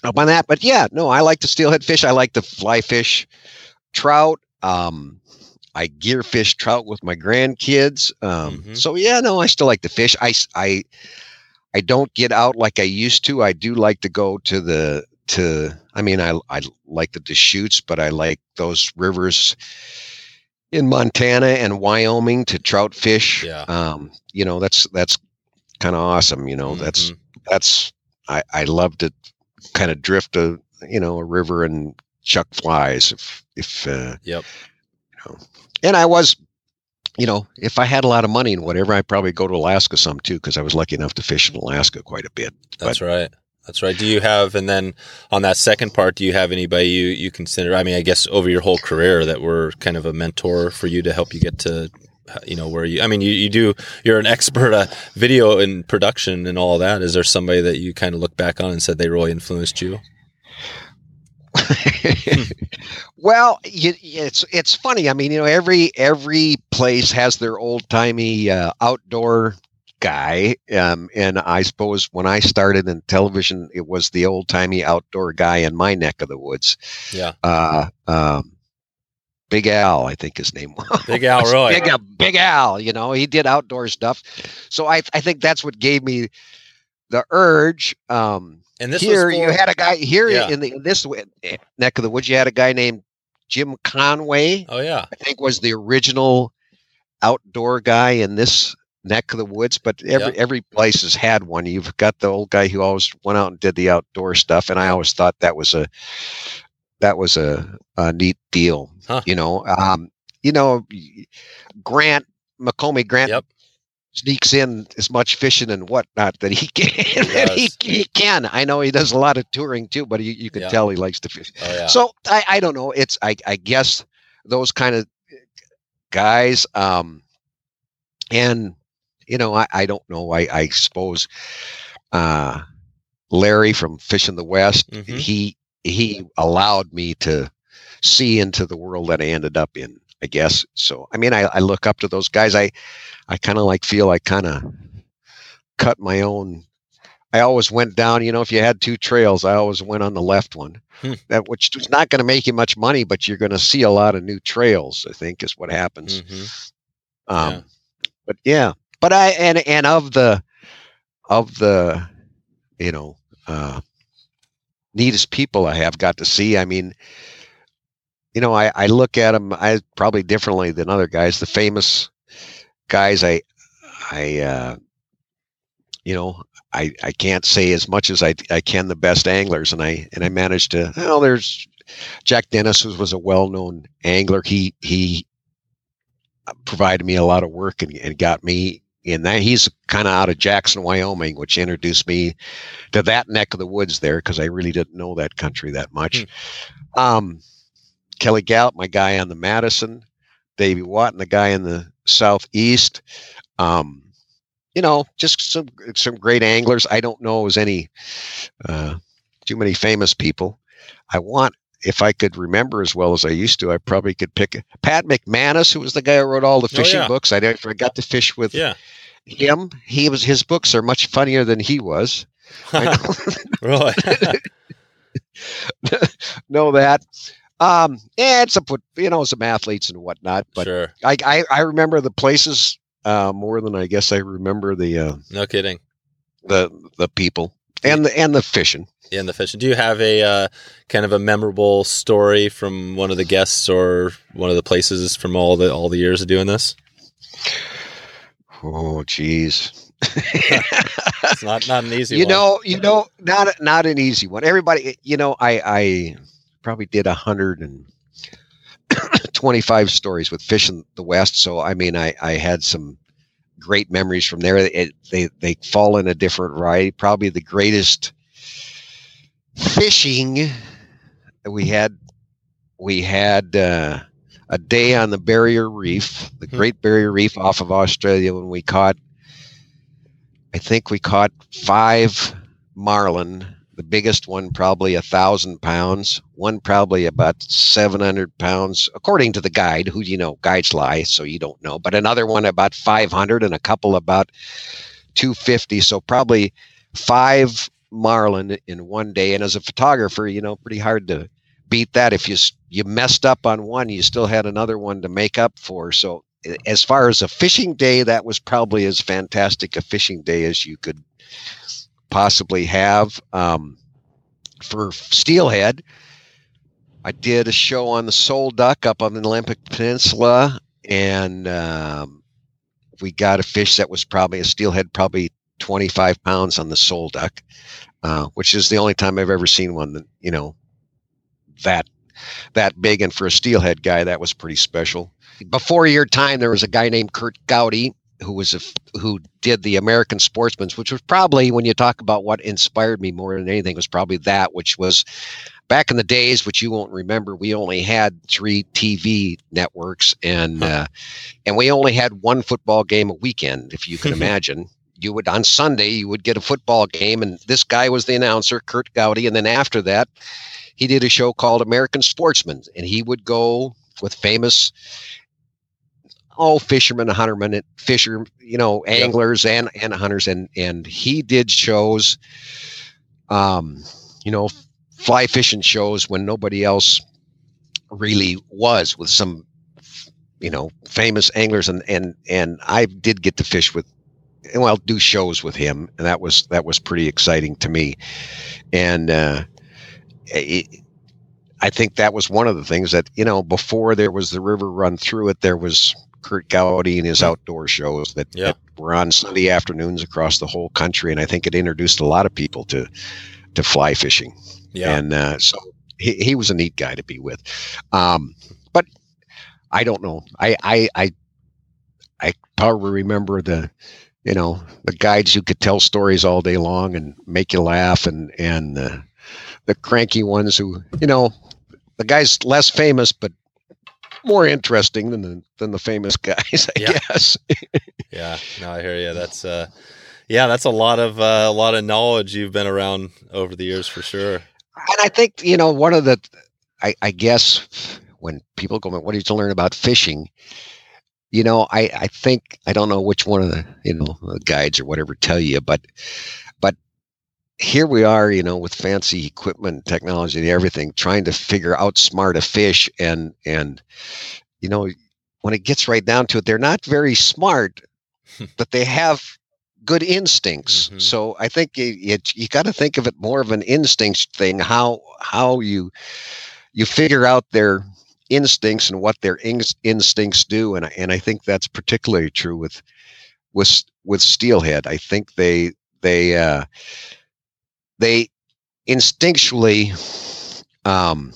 up on that. But yeah, no, I like the steelhead fish. I like the fly fish, trout. Um, I gear fish trout with my grandkids. Um, Mhm. so yeah, no, I still like to fish. I I I don't get out like I used to. I do like to go to the to. I mean, I I like the Deschutes, but I like those rivers in Montana and Wyoming to trout fish. Yeah. Um, you know, that's that's kind of awesome. You know, that's Mhm. that's I I love to kind of drift a you know a river and chuck flies if if uh, Yep. you know. And I was, you know, if I had a lot of money and whatever, I'd probably go to Alaska some too because I was lucky enough to fish in Alaska quite a bit. That's right. That's right. Do you have, and then on that second part, do you have anybody you, you consider? I mean, I guess over your whole career that were kind of a mentor for you to help you get to, you know, where you, I mean, you, you do, you're an expert at video and production and all that. Is there somebody that you kind of look back on and said they really influenced you? well, it's it's funny. I mean, you know, every every place has their old timey uh, outdoor guy, um, and I suppose when I started in television, it was the old timey outdoor guy in my neck of the woods. Yeah. Uh, um, Big Al, I think his name was. Big Al Roy. Big Al, Big Al, you know, he did outdoor stuff. So I I think that's what gave me the urge. Um, And this here you had a guy here Yeah. in the in this neck of the woods. You had a guy named Jim Conway. oh yeah. I think was the original outdoor guy in this neck of the woods. But every Yeah. every place has had one. You've got the old guy who always went out and did the outdoor stuff, and I always thought that was a that was a, a neat deal. Huh. You know, um, you know, Grant McComie Grant Yep. sneaks in as much fishing and whatnot that he can. that he, he can. I know he does a lot of touring too, but you, you can Yeah. tell he likes to fish. Oh yeah. So I, I don't know. It's I, I guess those kind of guys. Um, and you know, I, I don't know. I, I suppose uh, Larry from Fishing the West. Mhm. He he allowed me to see into the world that I ended up in. I guess so. I mean, I, I look up to those guys. I I kind of like feel I kind of cut my own. I always went down. You know, if you had two trails, I always went on the left one. Hmm. That which is not going to make you much money, but you're going to see a lot of new trails. I think is what happens. Mhm. Um, Yeah. But yeah, but I and and of the of the you know uh, neatest people I have got to see. I mean, you know, I I look at them I probably differently than other guys. The famous guys, I I uh, you know. I, I can't say as much as I, I can the best anglers and I and I managed to well there's Jack Dennis was, was a well known angler he he provided me a lot of work and, and got me in that. He's kind of out of Jackson, Wyoming, which introduced me to that neck of the woods there because I really didn't know that country that much. Um, Kelly Galloup, my guy on the Madison, Davey Watt, and the guy in the southeast. Um, you know, just some some great anglers. I don't know as any uh, too many famous people. I want if I could remember as well as I used to, I probably could pick Pat McManus, who was the guy who wrote all the Oh, fishing yeah. books. I, I got to fish with Yeah. him. He was his books are much funnier than he was. Really. know, that. Um, and some you know, some athletes and whatnot. But sure. I, I, I remember the places uh, more than I guess I remember the uh, No kidding. the the people and the and the fishing. and the fishing. Do you have a uh, kind of a memorable story from one of the guests or one of the places from all the all the years of doing this? Oh, geez. it's not not an easy you one. know you know not not an easy one everybody you know i i probably did a hundred and 25 stories with fish in the west so i mean i i had some great memories from there it, they they fall in a different variety probably the greatest fishing we had we had uh, a day on the barrier reef the Hmm. great barrier reef off of australia when we caught I think we caught five marlin. The biggest one probably a thousand pounds. One probably about seven hundred pounds, according to the guide. Who you know, guides lie, so you don't know. But another one about five hundred, and a couple about two fifty. So probably five marlin in one day. And as a photographer, you know, pretty hard to beat that. If you you messed up on one, you still had another one to make up for. So as far as a fishing day, that was probably as fantastic a fishing day as you could possibly have. Um, for steelhead, I did a show on the Sol Duc up on the Olympic Peninsula, and um, we got a fish that was probably a steelhead, probably 25 pounds on the Sol Duc, uh, which is the only time I've ever seen one that you know that that big. And for a steelhead guy, that was pretty special before your time, there was a guy named Kurt Gowdy who was a who did the American Sportsman's, which was probably when you talk about what inspired me more than anything was probably that, which was back in the days, which you won't remember. We only had three TV networks, and uh, and we only had one football game a weekend, if you can imagine. You would on Sunday you would get a football game, and this guy was the announcer, Kurt Gowdy, and then after that, he did a show called American Sportsman, and he would go with famous oh fishermen huntermen fisher you know Yeah. anglers and and hunters. And and he did shows um you know fly fishing shows when nobody else really was with some you know famous anglers. And and and I did get to fish with well do shows with him. And that was that was pretty exciting to me. And uh it, I think that was one of the things that you know before there was the river run through it there was Kurt Gowdy and his outdoor shows that, Yeah. that were on Sunday afternoons across the whole country and I think it introduced a lot of people to to fly fishing Yeah. and uh, so he, he was a neat guy to be with um, but i don't know I, I i i probably remember the you know the guides who could tell stories all day long and make you laugh and and the the cranky ones who you know the guys less famous but more interesting than the than the famous guys i Yeah. guess Yeah, no, I hear you. That's uh, yeah, that's a lot of uh, a lot of knowledge you've been around over the years for sure. and I think you know one of the, I, I guess when people go, "What did you learn about fishing?" You know, I I think I don't know which one of the you know the guides or whatever tell you, but but here we are, you know, with fancy equipment, technology, and everything, trying to figure out smart a fish, and and you know, when it gets right down to it, they're not very smart, but they have good instincts. Mhm. So I think you you, you got to think of it more of an instinct thing. How how you you figure out their instincts and what their ins- instincts do, and I- and I think that's particularly true with with with steelhead. I think they they uh, they instinctually um,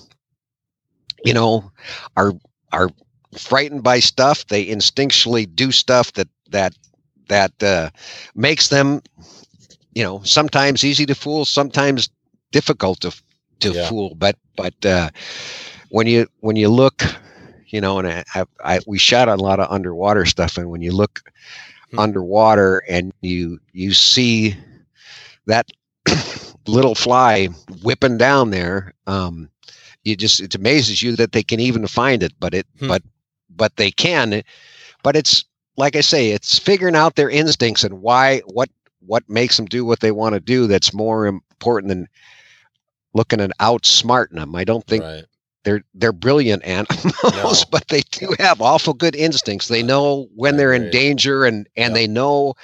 you know are are frightened by stuff they instinctually do stuff that that that uh, makes them you know sometimes easy to fool sometimes difficult to to Yeah. fool but but uh, when you when you look you know and I, I, I we shot a lot of underwater stuff and when you look Hmm. underwater and you you see that little fly whipping down there um you just it amazes you that they can even find it but it Hmm. but but they can but it's like i say it's figuring out their instincts and why what what makes them do what they want to do that's more important than looking at outsmarting them i don't think right. they're they're brilliant animals No. but they do have awful good instincts they know when they're in danger and and Yeah. they know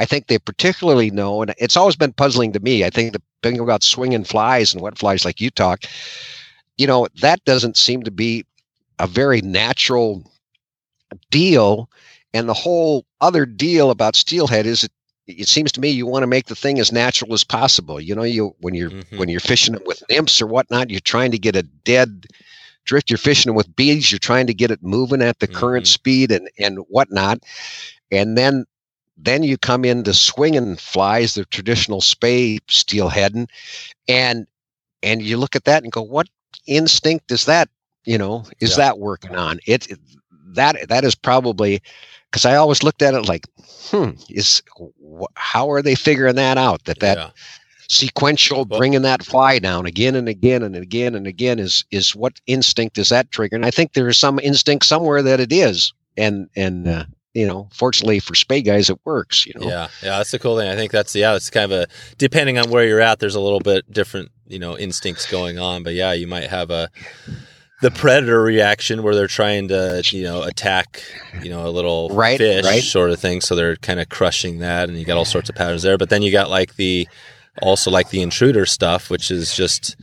i think they particularly know and it's always been puzzling to me i think the thing about swinging flies and wet flies like you talk you know that doesn't seem to be a very natural deal and the whole other deal about steelhead is that it seems to me you want to make the thing as natural as possible. You know, you when you're Mhm. when you're fishing it with nymphs or whatnot, you're trying to get a dead drift. You're fishing it with beads. You're trying to get it moving at the current Mhm. speed and and whatnot, and then then you come into swinging flies, the traditional spey steelheading, and and you look at that and go, what instinct is that? You know, is Yeah. that working on it? That that is probably because I always looked at it like, hmm, is wh- how are they figuring that out? That that yeah. sequential Well- bringing that fly down again and again and again and again is is what instinct is that triggering? I think there is some instinct somewhere that it is, and and uh, you know, fortunately for spey guys, it works. You know, Yeah, yeah, that's the cool thing. I think that's yeah, it's kind of a depending on where you're at. There's a little bit different, you know, instincts going on. But yeah, you might have a the predator reaction where they're trying to, you know, attack, you know, a little Right, fish right. sort of thing. So they're kind of crushing that, and you got all sorts of patterns there. But then you got like the also like the intruder stuff, which is just,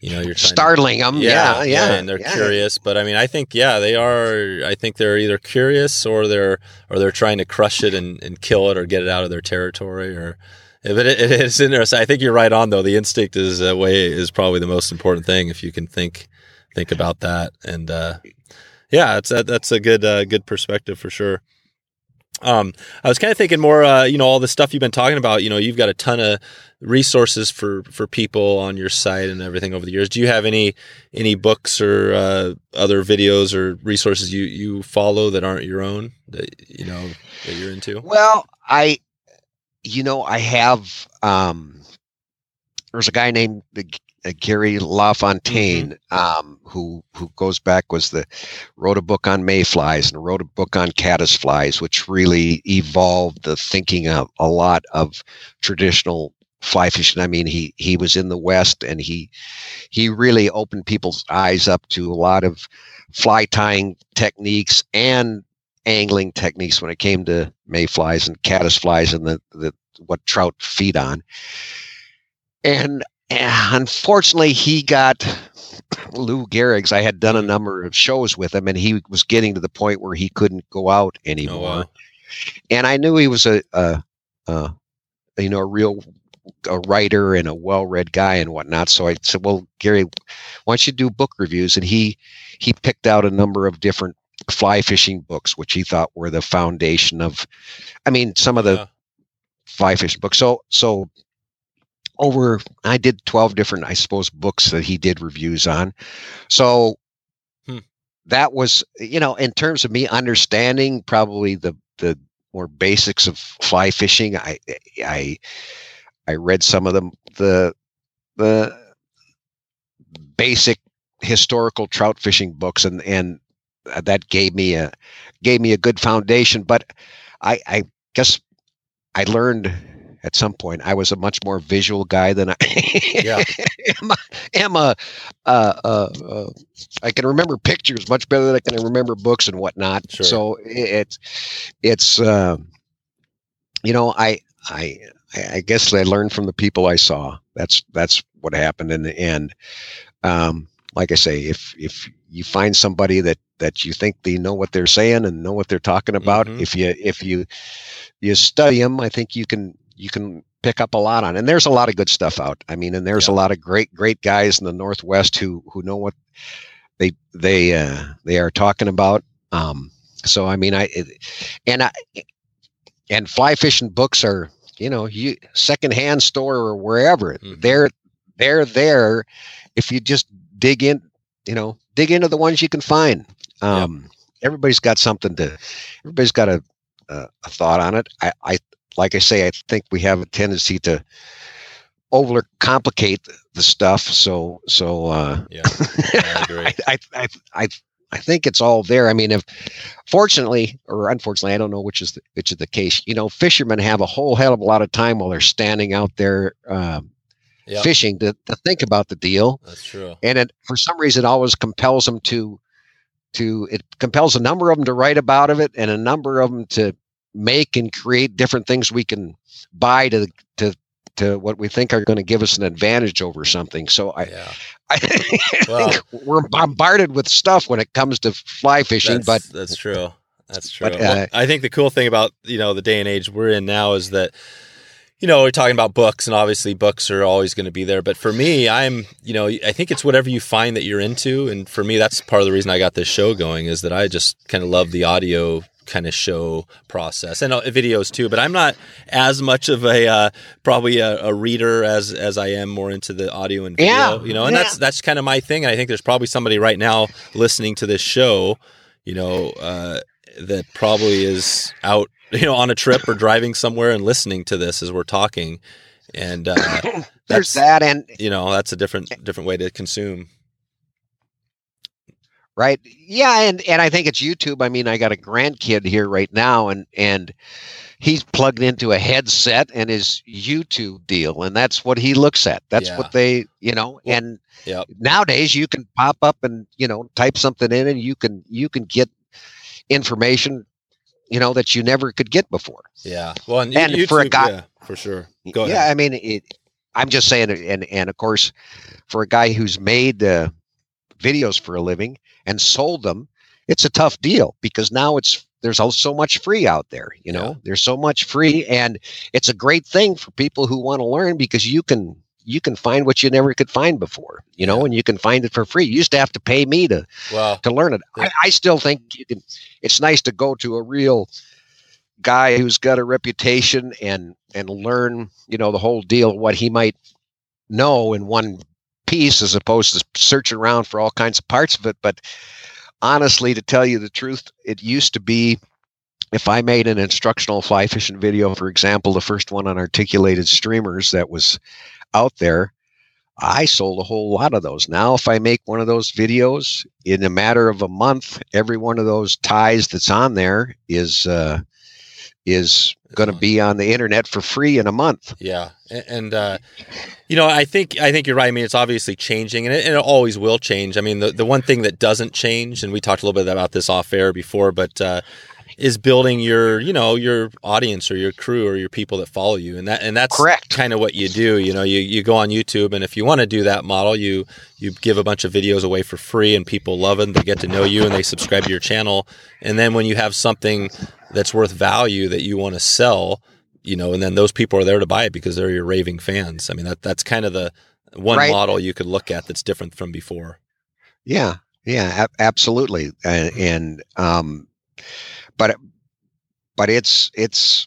you know, you're trying to startling them. Yeah, yeah, and they're yeah. curious. But I mean, I think yeah, they are. I think they're either curious or they're or they're trying to crush it and, and kill it or get it out of their territory. Or but it, it is interesting. I think you're right on though. The instinct is a way is probably the most important thing if you can think think about that. And uh, yeah, it's that's a good uh, good perspective for sure. Um, I was kind of thinking more, uh, you know, all the stuff you've been talking about. You know, you've got a ton of resources for for people on your site and everything over the years. Do you have any any books or uh, other videos or resources you you follow that aren't your own that you know that you're into? Well, I, you know, I have. um There's a guy named uh, Gary LaFontaine um, who who goes back was the wrote a book on mayflies and wrote a book on caddisflies, which really evolved the thinking of a lot of traditional fly fishing. I mean, he he was in the West and he he really opened people's eyes up to a lot of fly tying techniques and angling techniques when it came to mayflies and caddisflies and the, the what trout feed on. And unfortunately, he got Lou Gehrig's. I had done a number of shows with him, and he was getting to the point where he couldn't go out anymore. Oh, wow. And I knew he was a, a, a you know, a real a writer and a well-read guy and whatnot. So I said, "Well, Gary, why don't you do book reviews?" And he he picked out a number of different fly fishing books, which he thought were the foundation of. I mean, some of the Yeah. fly fishing books. So so over I did 12 different I suppose books that he did reviews on. So Hmm. that was you know in terms of me understanding probably the the more basics of fly fishing I I I read some of them the the basic historical trout fishing books and and that gave me a gave me a good foundation but I I guess I learned at some point I was a much more visual guy than I Yeah. am. A, am a uh, uh, uh, I can remember pictures much better than I can remember books and whatnot. Sure. So it's it's um, you know I I I guess I learned from the people I saw. That's that's what happened in the end. Um, like I say, if if you find somebody that that you think they know what they're saying and know what they're talking about, Mhm. if you if you you study them, I think you can you can pick up a lot on. And there's a lot of good stuff out. I mean, and there's a lot of great great guys in the Northwest who who know what they they uh, they are talking about. Um, so I mean, I and I and fly fishing books are you know you secondhand store or wherever Mhm. they're they're there if you just dig in you know dig into the ones you can find. Um everybody's got something to everybody's got a a, a thought on it. I, I like i say i think we have a tendency to overcomplicate the stuff. So so uh Yeah, I agree. I, I, I, I, think it's all there. I mean, if fortunately or unfortunately, I don't know which is the, which is the case. You know, fishermen have a whole hell of a lot of time while they're standing out there um, Yeah, fishing to, to think about the deal, that's true. and it for some reason always compels them to to it compels a number of them to write about of it and a number of them to make and create different things we can buy to to to what we think are going to give us an advantage over something. So I, Yeah, I Well- think we're bombarded with stuff when it comes to fly fishing, that's, but that's true. That's true. But, Well, uh, I think the cool thing about you know the day and age we're in now is that you know we're talking about books, and obviously books are always going to be there. But for me, I'm you know I think it's whatever you find that you're into, and for me, that's part of the reason I got this show going is that I just kind of love the audio kind of show process and uh, videos too. But I'm not as much of a uh, probably a, a reader as as I am more into the audio and video. Yeah, you know, and yeah. that's that's kind of my thing. And I think there's probably somebody right now listening to this show, you know, uh, that probably is out, you know, on a trip or driving somewhere and listening to this as we're talking. And uh, There's that's that, and you know that's a different different way to consume. Right, yeah, and and I think it's YouTube. I mean, I got a grandkid here right now, and and he's plugged into a headset and his YouTube deal, and that's what he looks at. That's Yeah. what they, you know, and Yep. nowadays you can pop up and you know type something in, and you can you can get information, you know, that you never could get before. Yeah. Well, and, And YouTube, for a guy- yeah, for sure. Go yeah, ahead. I mean, it, I'm just saying, and and of course, for a guy who's made uh, videos for a living and sold them, it's a tough deal because now it's there's so much free out there. You know, Yeah. there's so much free, and it's a great thing for people who want to learn because you can you can find what you never could find before. You know, Yeah. and you can find it for free. You used to have to pay me to Well, to learn it. Yeah. I, I still think you can. It's nice to go to a real guy who's got a reputation and and learn, you know, the whole deal, what he might know in one piece, as opposed to searching around for all kinds of parts of it. But honestly, to tell you the truth, it used to be. If I made an instructional fly fishing video, for example, the first one on articulated streamers that was out there, I sold a whole lot of those. Now, if I make one of those videos in a matter of a month, every one of those ties that's on there is uh, is going to be on the internet for free in a month. Yeah, and uh, you know, I think I think you're right. I mean, it's obviously changing, and it, and it always will change. I mean, the the one thing that doesn't change, and we talked a little bit about this off air before, but uh, is building your you know your audience or your crew or your people that follow you, and that and that's Correct. kind of what you do. You know, you you go on YouTube, and if you want to do that model, you you give a bunch of videos away for free, and people love it. They get to know you, and they subscribe to your channel. And then when you have something that's worth value that you want to sell, you know, and then those people are there to buy it because they're your raving fans. I mean, that that's kind of the one Right. model you could look at that's different from before. Yeah, yeah, a- absolutely, and, and um, but but it's it's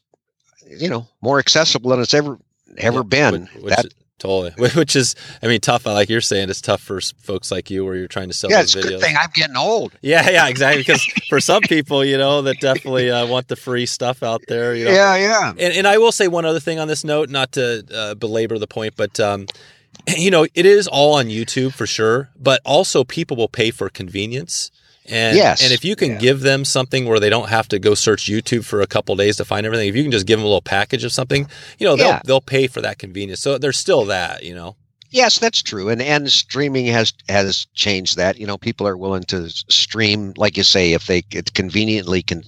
you know more accessible than it's ever ever Yeah, been. Which, which, that, totally, which is, I mean, tough. Like you're saying, it's tough for folks like you where you're trying to sell yeah, it's videos. good thing I'm getting old. Yeah, yeah, exactly. Because for some people, you know, that definitely uh, want the free stuff out there. You know, Yeah, yeah. And, and I will say one other thing on this note, not to uh, belabor the point, but um, you know, it is all on YouTube for sure. But also, people will pay for convenience. And, Yes. and if you can Yeah. give them something where they don't have to go search YouTube for a couple days to find everything, if you can just give them a little package of something, you know, they'll Yeah. they'll pay for that convenience. So there's still that, you know. Yes, that's true, and and streaming has has changed that. You know, people are willing to stream, like you say, if they could conveniently can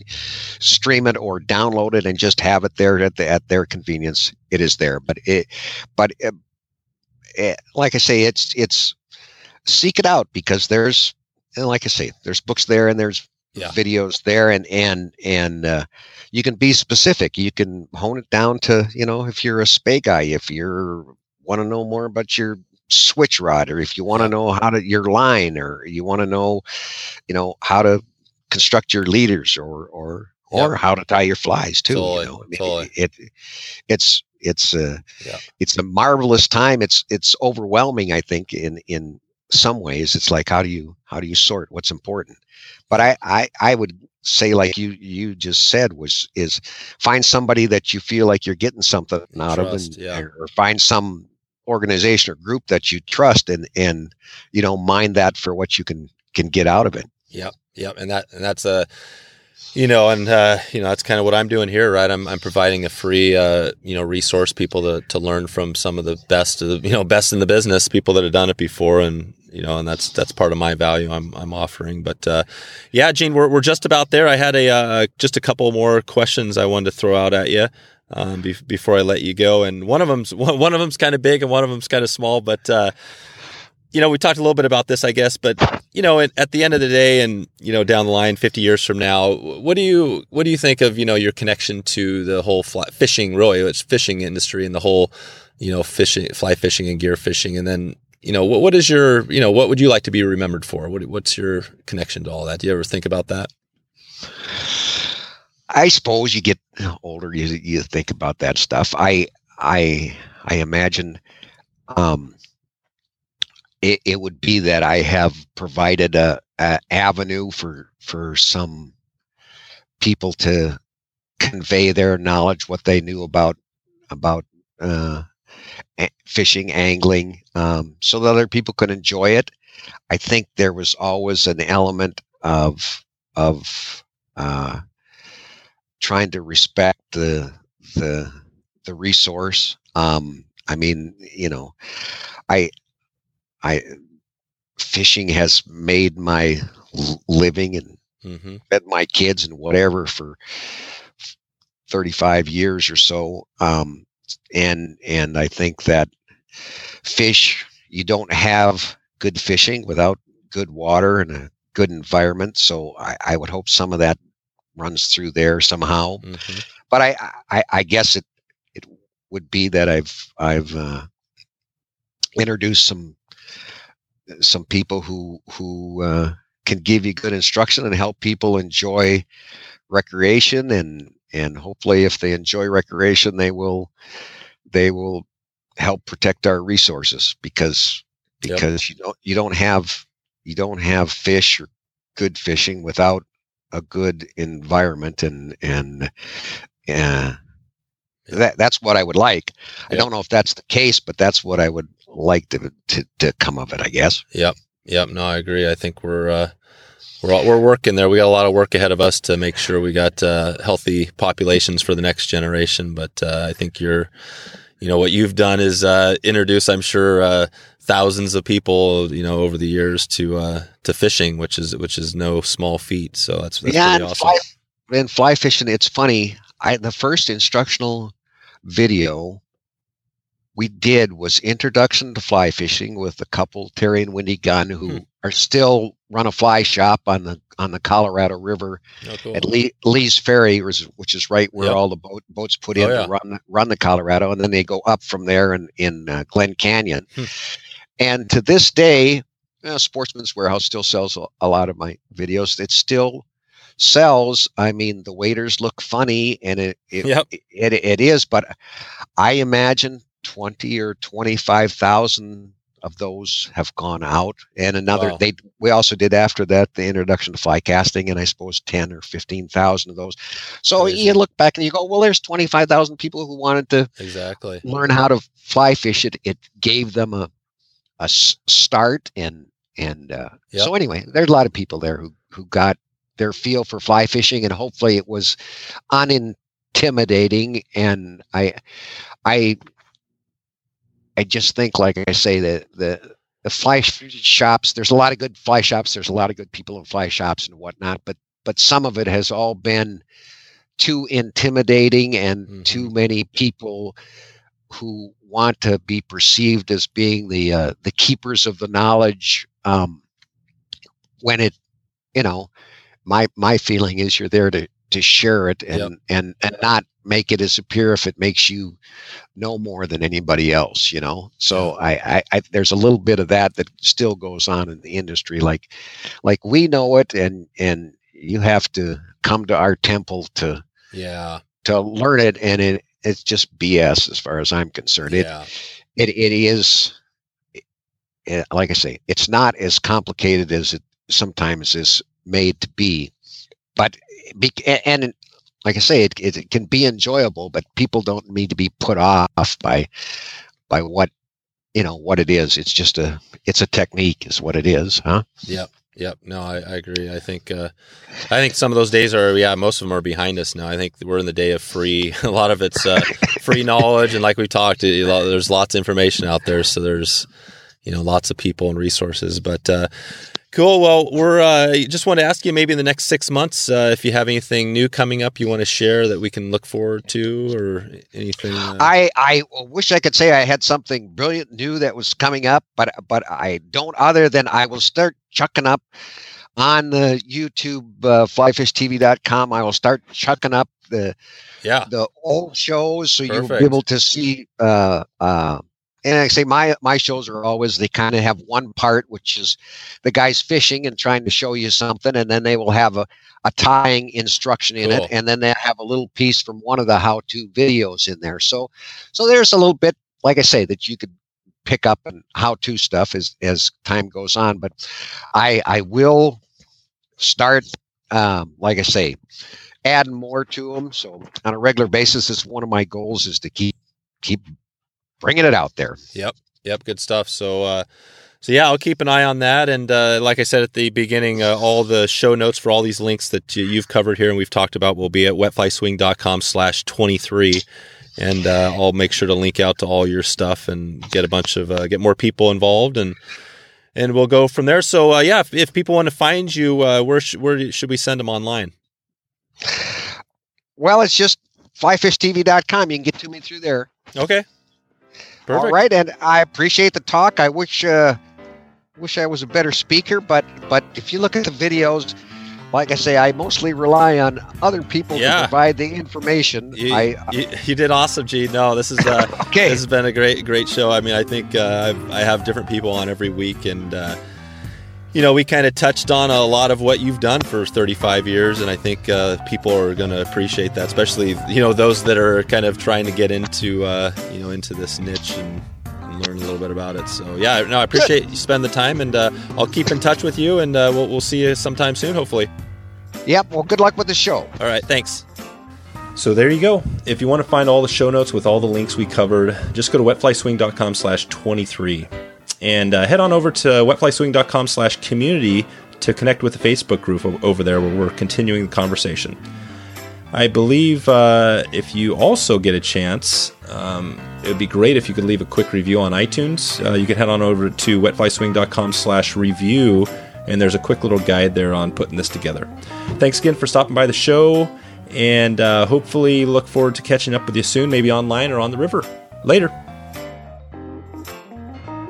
stream it or download it and just have it there at the, at their convenience. It is there, but it, but uh, eh, like I say, it's it's seek it out because there's, and like I say, there's books there and there's Yeah. videos there, and and and uh, you can be specific. You can hone it down to you know if you're a spey guy, if you're want to know more about your switch rod or if you want to know how to your line or you want to know you know how to construct your leaders or or or how to tie your flies too Totally, you know I mean, totally. it, it's it's uh Yeah. it's a marvelous time it's it's overwhelming i think in in some ways it's like how do you how do you sort what's important but i i i would say like you you just said was is find somebody that you feel like you're getting something out of and yeah. or, or find some organization or group that you trust and and you know mind that for what you can can get out of it Yep, yep, and that and that's a, you know, and uh, you know that's kind of what I'm doing here, right? I'm I'm providing a free, uh, you know, resource people to to learn from some of the best of the you know best in the business, people that have done it before, and you know, and that's that's part of my value I'm I'm offering. But uh, yeah, Gene, we're we're just about there. I had a uh, just a couple more questions I wanted to throw out at you. Um, be- before I let you go, and one of them's one of them's kind of big and one of them's kind of small, but uh, you know, we talked a little bit about this, I guess, but you know, at the end of the day, and you know, down the line, fifty years from now, what do you what do you think of you know your connection to the whole fly, fishing, really, it's fishing industry and the whole, you know, fishing, fly fishing and gear fishing, and then you know, what what is your you know what would you like to be remembered for? What what's your connection to all that? Do you ever think about that? I suppose you get older, you you think about that stuff. I I I imagine um, it, it would be that I have provided a, a avenue for for some people to convey their knowledge, what they knew about about uh, fishing, angling, um, so that other people could enjoy it. I think there was always an element of of uh, trying to respect the the the resource. Um, I mean, you know, I I fishing has made my living and mm-hmm. fed my kids and whatever for 35 years or so. Um, and and I think that fish you don't have good fishing without good water and a good environment. So I, I would hope some of that runs through there somehow. Mm-hmm. But I, I, I guess it it would be that I've I've uh, introduced some some people who who uh, can give you good instruction and help people enjoy recreation and and hopefully if they enjoy recreation they will they will help protect our resources because because yep. you don't you don't have you don't have fish or good fishing without a good environment and and uh, that that's what I would like. Yep. I don't know if that's the case, but that's what I would like to to, to come of it. I guess. Yep. Yep. No, I agree. I think we're uh, we're all, we're working there. We got a lot of work ahead of us to make sure we got uh, healthy populations for the next generation. But uh, I think you're, you know, what you've done is uh, introduce, I'm sure, uh, thousands of people, you know, over the years to uh, to fishing, which is which is no small feat. So that's, that's yeah, and awesome. Fly, and fly fishing. It's funny. I the first instructional video we did was introduction to fly fishing with a couple Terry and Wendy Gunn who hmm. are still run a fly shop on the on the Colorado River oh, cool. at Lee, Lee's Ferry, which is right where yep. all the boat, boats put in oh, yeah. to run run the Colorado, and then they go up from there in in uh, Glen Canyon. Hmm. And to this day, you know, Sportsman's Warehouse still sells a, a lot of my videos. It still sells. I mean, the waiters look funny, and it it, yep. it, it, it is. But I imagine twenty or twenty five thousand of those have gone out, and another wow. they we also did after that the introduction to fly casting, and I suppose ten or fifteen thousand of those. So you look back and you go, well, there's twenty five thousand people who wanted to exactly learn how to fly fish it. It gave them a a start, and and uh, yep. so anyway, there's a lot of people there who who got their feel for fly fishing, and hopefully it was unintimidating. And I I I just think, like I say, that the the fly shops. There's a lot of good fly shops. There's a lot of good people in fly shops and whatnot. But but some of it has all been too intimidating and mm-hmm. too many people who want to be perceived as being the uh, the keepers of the knowledge. Um, when it, you know, my my feeling is you're there to to share it and yep. and and not make it as superior if it makes you know more than anybody else you know? So I, I, I there's a little bit of that that still goes on in the industry. Like like we know it and and you have to come to our temple to yeah. to learn it and it it's just bs as far as i'm concerned. Yeah. it it, it is it, like i say it's not as complicated as it sometimes is made to be. But eh, and like I say, it, it can be enjoyable, but people don't need to be put off by by what you know what it is. It's just a it's a technique, is what it is, huh? Yep. Yep. No, I, I agree. I think uh, I think some of those days are yeah, most of them are behind us now. I think we're in the day of free. A lot of it's uh, free knowledge, and like we talked, there's lots of information out there. So there's you know lots of people and resources. But uh, Cool. Well, we're uh, just want to ask you maybe in the next six months uh, if you have anything new coming up you want to share that we can look forward to, or anything. Uh... I I wish I could say I had something brilliant new that was coming up, but but I don't. Other than I will start chucking up on the YouTube uh, flyfishtv.com. I will start chucking up the yeah the old shows so Perfect. you'll be able to see uh, uh, and I say my my shows are always they kind of have one part which is the guys fishing and trying to show you something, and then they will have a, a tying instruction in cool. it, and then they have a little piece from one of the how to videos in there. So so there's a little bit, like I say, that you could pick up and how to stuff as as time goes on. But I I will start, um, like I say, adding more to them. So on a regular basis, it's one of my goals is to keep keep bringing it out there. Yep. Yep. Good stuff. So, uh, so yeah, I'll keep an eye on that. And uh, like I said at the beginning, uh, all the show notes for all these links that you've covered here and we've talked about will be at wetflyswing.com slash 23. And uh, I'll make sure to link out to all your stuff and get a bunch of, uh, get more people involved and, and we'll go from there. So uh, yeah, if, if people want to find you, where, sh- where should we send them online? Well, it's just flyfishtv.com. You can get to me through there. Okay. Perfect. All right, and I appreciate the talk. I wish uh, wish I was a better speaker, but but if you look at the videos, like I say, I mostly rely on other people yeah. to provide the information. You, I, you, you, did awesome, Gene. No, this is uh, okay. This has been a great great show. I mean, I think uh, i have different people on every week, and uh, you know, we kind of touched on a lot of what you've done for 35 years, and I think uh, people are going to appreciate that, especially you know those that are kind of trying to get into uh, you know into this niche and, and, learn a little bit about it. So yeah, no, I appreciate good. you spend the time, and uh, I'll keep in touch with you, and uh, we'll we'll see you sometime soon, hopefully. Yep. Well, good luck with the show. All right. Thanks. So there you go. If you want to find all the show notes with all the links we covered, just go to wetflyswing.com slash 23 and uh, head on over to wetflyswing.com slash community to connect with the Facebook group over there where we're continuing the conversation. I believe uh, if you also get a chance, um, it would be great if you could leave a quick review on iTunes. Uh, you can head on over to wetflyswing.com slash review, and there's a quick little guide there on putting this together. Thanks again for stopping by the show, and uh, hopefully look forward to catching up with you soon, maybe online or on the river. Later.